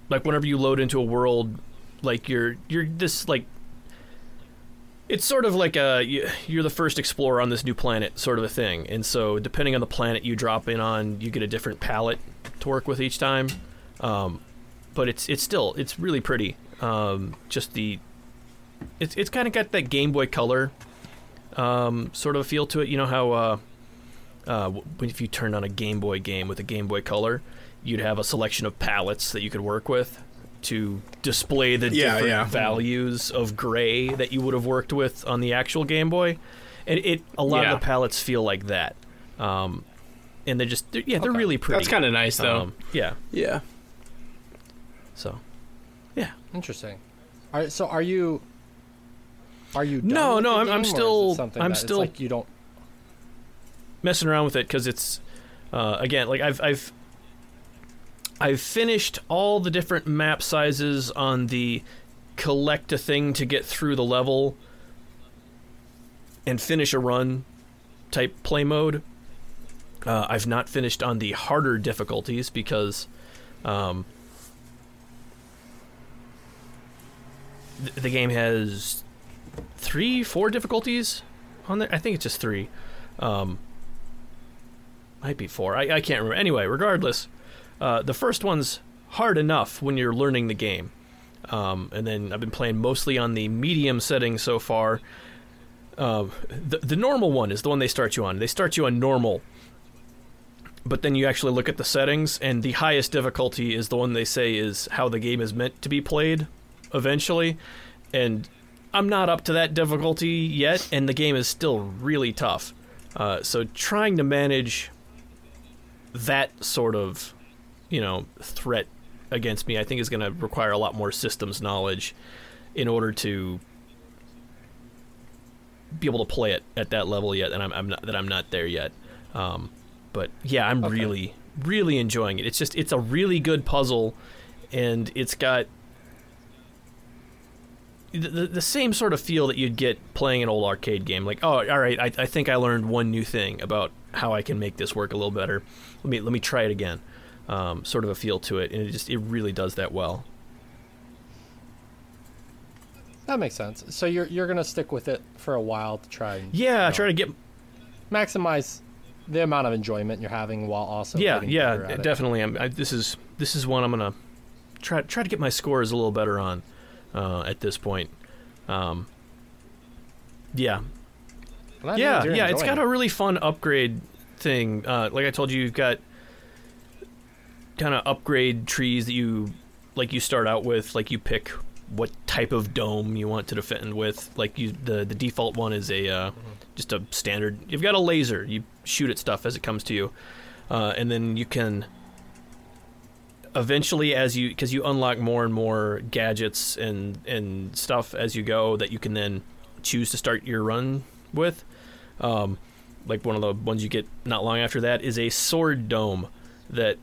like whenever you load into a world, like you're you're this like. It's sort of like a you- you're the first explorer on this new planet, sort of a thing. And so, depending on the planet you drop in on, you get a different palette to work with each time. Um, but it's it's still it's really pretty. Um, just the it's it's kind of got that Game Boy Color um, sort of feel to it. You know how uh, uh, if you turned on a Game Boy game with a Game Boy Color, you'd have a selection of palettes that you could work with. to display the Yeah, different yeah. values of gray that you would have worked with on the actual Game Boy. And it a lot Yeah. of the palettes feel like that. Um, and they're just they're, yeah, they're Okay. really pretty. That's kind of nice though. um, yeah. yeah. So Yeah. Interesting. All right, so are you? Are you? Done No, with no, the I'm- I'm game, or is it still- something I'm still- like you don't. Messing around with it because it's uh, again like I've I've I've finished all the different map sizes on the collect a thing to get through the level and finish a run type play mode. Uh, I've not finished on the harder difficulties because um, th- the game has three, four difficulties on there. I think it's just three. Um, might be four. I, I can't remember. Anyway, regardless, uh, the first one's hard enough when you're learning the game. Um, and then I've been playing mostly on the medium setting so far. Uh, the, the normal one is the one they start you on. They start you on normal. But then you actually look at the settings, and the highest difficulty is the one they say is how the game is meant to be played eventually. And I'm not up to that difficulty yet, and the game is still really tough. Uh, so trying to manage that sort of, you know, threat against me, I think is going to require a lot more systems knowledge in order to be able to play it at that level yet, and I'm, I'm not that I'm not there yet. Um, but yeah, I'm Okay. really really enjoying it. It's just it's a really good puzzle, and it's got the, the, the same sort of feel that you'd get playing an old arcade game. Like, oh, all right, I, I think I learned one new thing about how I can make this work a little better. Let me let me try it again. Um, sort of a feel to it, and it just it really does that well. That makes sense. So you're you're gonna stick with it for a while to try and Yeah, you know, try to get maximize the amount of enjoyment you're having while also yeah yeah better at it. definitely. I'm, I, this is this is one I'm gonna try try to get my scores a little better on uh, at this point. Um, yeah, Well, yeah, yeah. It's got it. a really fun upgrade thing. Uh, like I told you, you've got kind of upgrade trees that you like. You start out with like you pick what type of dome you want to defend with. Like you, the the default one is a uh, just a standard. You've got a laser. You shoot at stuff as it comes to you, uh, and then you can eventually as you because you unlock more and more gadgets and and stuff as you go that you can then choose to start your run with um, like one of the ones you get not long after that is a sword dome that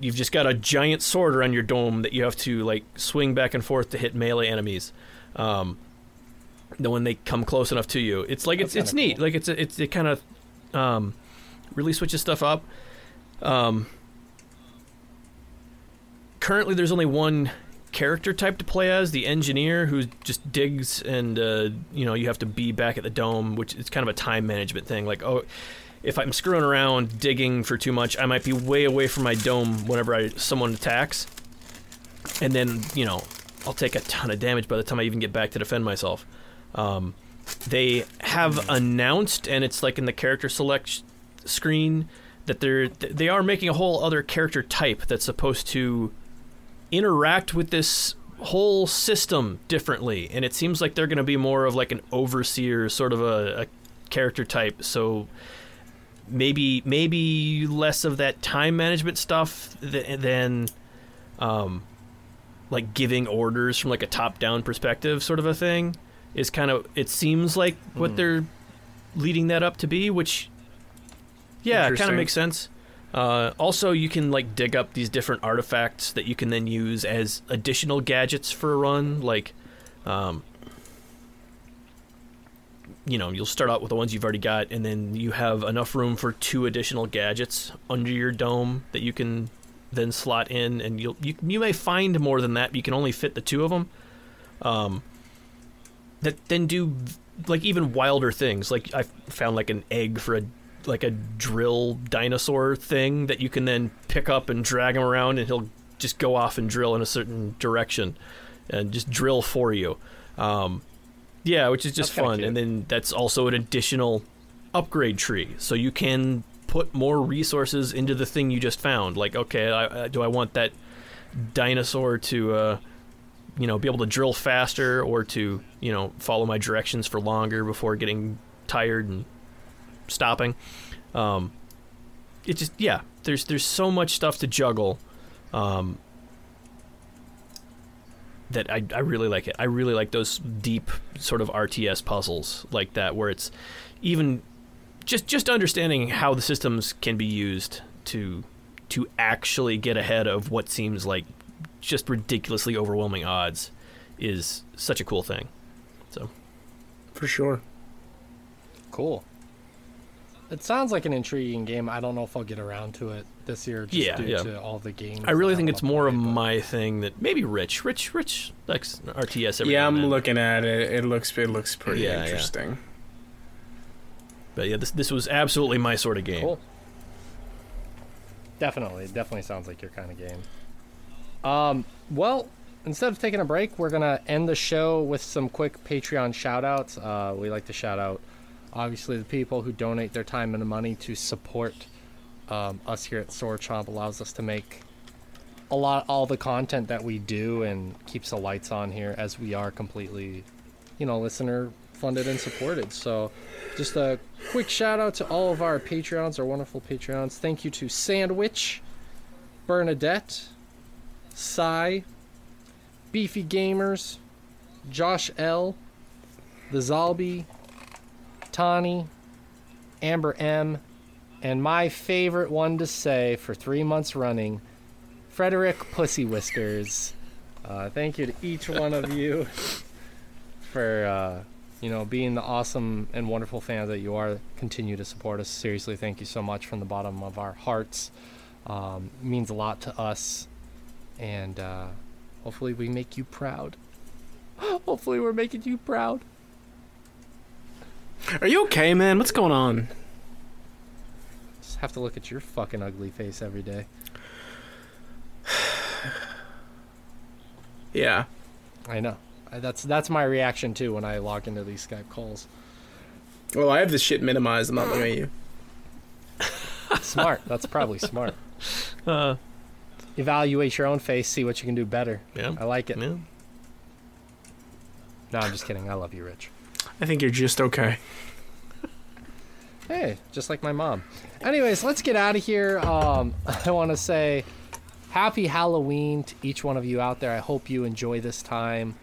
you've just got a giant sword around your dome that you have to like swing back and forth to hit melee enemies. Um, then when they come close enough to you. It's like it's That's it's kinda neat. cool. like it's it's it kind of um, really switches stuff up. Um, currently there's only one character type to play as the engineer who just digs and uh, you know you have to be back at the dome which is kind of a time management thing. Like oh if i'm screwing around digging for too much i might be way away from my dome whenever I, someone attacks. And then you know i'll take a ton of damage by the time i even get back to defend myself. Um, they have announced and it's like in the character select screen that they're they are making a whole other character type that's supposed to interact with this whole system differently and it seems like they're going to be more of like an overseer sort of a, a character type so maybe maybe less of that time management stuff th- than um like giving orders from like a top down perspective sort of a thing is kind of it seems like what they're leading that up to be which yeah kind of makes sense uh, also, you can like dig up these different artifacts that you can then use as additional gadgets for a run. Like, um, you know, you'll start out with the ones you've already got, and then you have enough room for two additional gadgets under your dome that you can then slot in, and you'll you you may find more than that. But you can only fit the two of them. Um, that then do like even wilder things. Like I found like an egg for a like a drill dinosaur thing that you can then pick up and drag him around, and he'll just go off and drill in a certain direction, and just drill for you. Um, yeah, which is just That's fun. And then that's also an additional upgrade tree, so you can put more resources into the thing you just found. Like, okay, I, I, do I want that dinosaur to uh, you know be able to drill faster or to you know follow my directions for longer before getting tired and stopping. Um, it just yeah, there's there's so much stuff to juggle. Um, that I, I really like it. I really like those deep sort of RTS puzzles like that where it's even just just understanding how the systems can be used to to actually get ahead of what seems like just ridiculously overwhelming odds is such a cool thing. So For sure. Cool. It sounds like an intriguing game. I don't know if I'll get around to it this year just Yeah, due yeah. to all the games. I really think it's gonna more of but- my thing that maybe Rich, Rich, Rich likes RTS. Every yeah, I'm then. looking at it. It looks it looks pretty Yeah, yeah. interesting. But yeah, this this was absolutely my sort of game. Cool. Definitely, definitely sounds like your kind of game. Um, well, instead of taking a break, we're gonna end the show with some quick Patreon shout outs. Uh, we like to shout out obviously the people who donate their time and money to support um, us here at Sword Chomp allows us to make a lot all the content that we do and keeps the lights on here as we are completely you know listener funded and supported. So just a quick shout out to all of our patreons our wonderful patreons. Thank you to sandwich bernadette Cy, beefy gamers josh l the zalby tani amber m and my favorite one to say for three months running Frederick Pussy Whiskers. Uh, thank you to each one of you for uh, you know being the awesome and wonderful fans that you are. Continue to support us. Seriously, thank you so much from the bottom of our hearts. Um, means a lot to us, and uh, hopefully we make you proud. hopefully we're making you proud. Are you okay, man? What's going on? Just have to look at your fucking ugly face every day. Yeah. I know. I- That's that's my reaction too when I log into these Skype calls. Well, I have this shit minimized. I'm not looking at you. Smart. That's probably smart. Uh, Evaluate your own face, see what you can do better. yeah, I like it. yeah. No, I'm just kidding. I love you, Rich. I think you're just okay. Hey, just like my mom. Anyways, let's get out of here. Um, I want to say happy Halloween to each one of you out there. I hope you enjoy this time.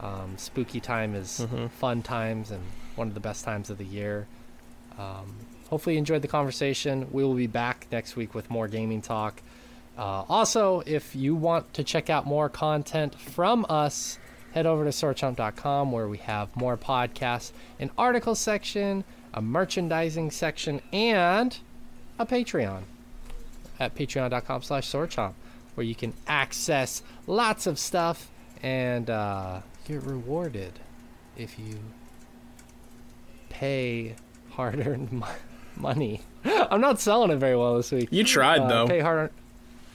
Um, spooky time is fun times and one of the best times of the year. Um, hopefully, you enjoyed the conversation. We will be back next week with more gaming talk. Uh, also, if you want to check out more content from us, head over to swordchomp.com where we have more podcasts, an article section, a merchandising section, and a Patreon at patreon.com slash swordchomp where you can access lots of stuff and uh, get rewarded if you pay hard-earned mo- money. I'm not selling it very well this week. You tried Uh, though. Pay hard.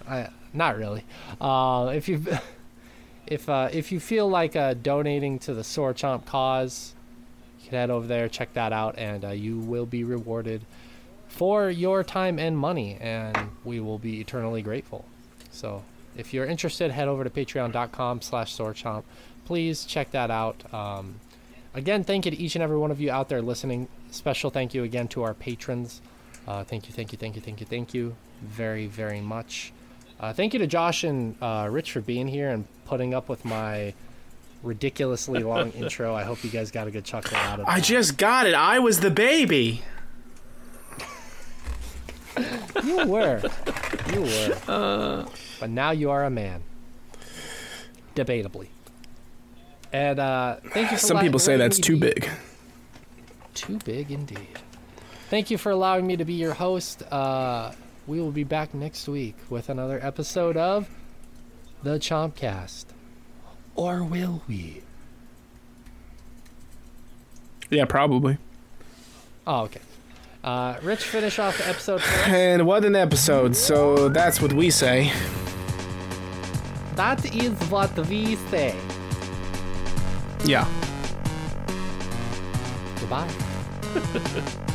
I not really. Uh, if you if uh, if you feel like uh, donating to the Sword Chomp cause, you can head over there, check that out, and uh, you will be rewarded for your time and money, and we will be eternally grateful. So, if you're interested, head over to Patreon.com/slash SwordChomp. Please check that out. Um, again, thank you to each and every one of you out there listening. Special thank you again to our patrons. Uh, thank you, thank you, thank you, thank you, thank you very, very much. Uh, thank you to Josh and uh, Rich for being here and putting up with my ridiculously long intro. I hope you guys got a good chuckle out of it. I just got it. I was the baby. You were. You were. but now you are a man. Debatably. And uh, thank you for Some people say that's too be- big. Too big indeed. Thank you for allowing me to be your host. Uh, we will be back next week with another episode of The Chompcast. Or will we? Yeah, probably. Oh, okay. Uh, Rich, finish off the episode. And what an episode. So that's what we say. That is what we say. Yeah. Goodbye.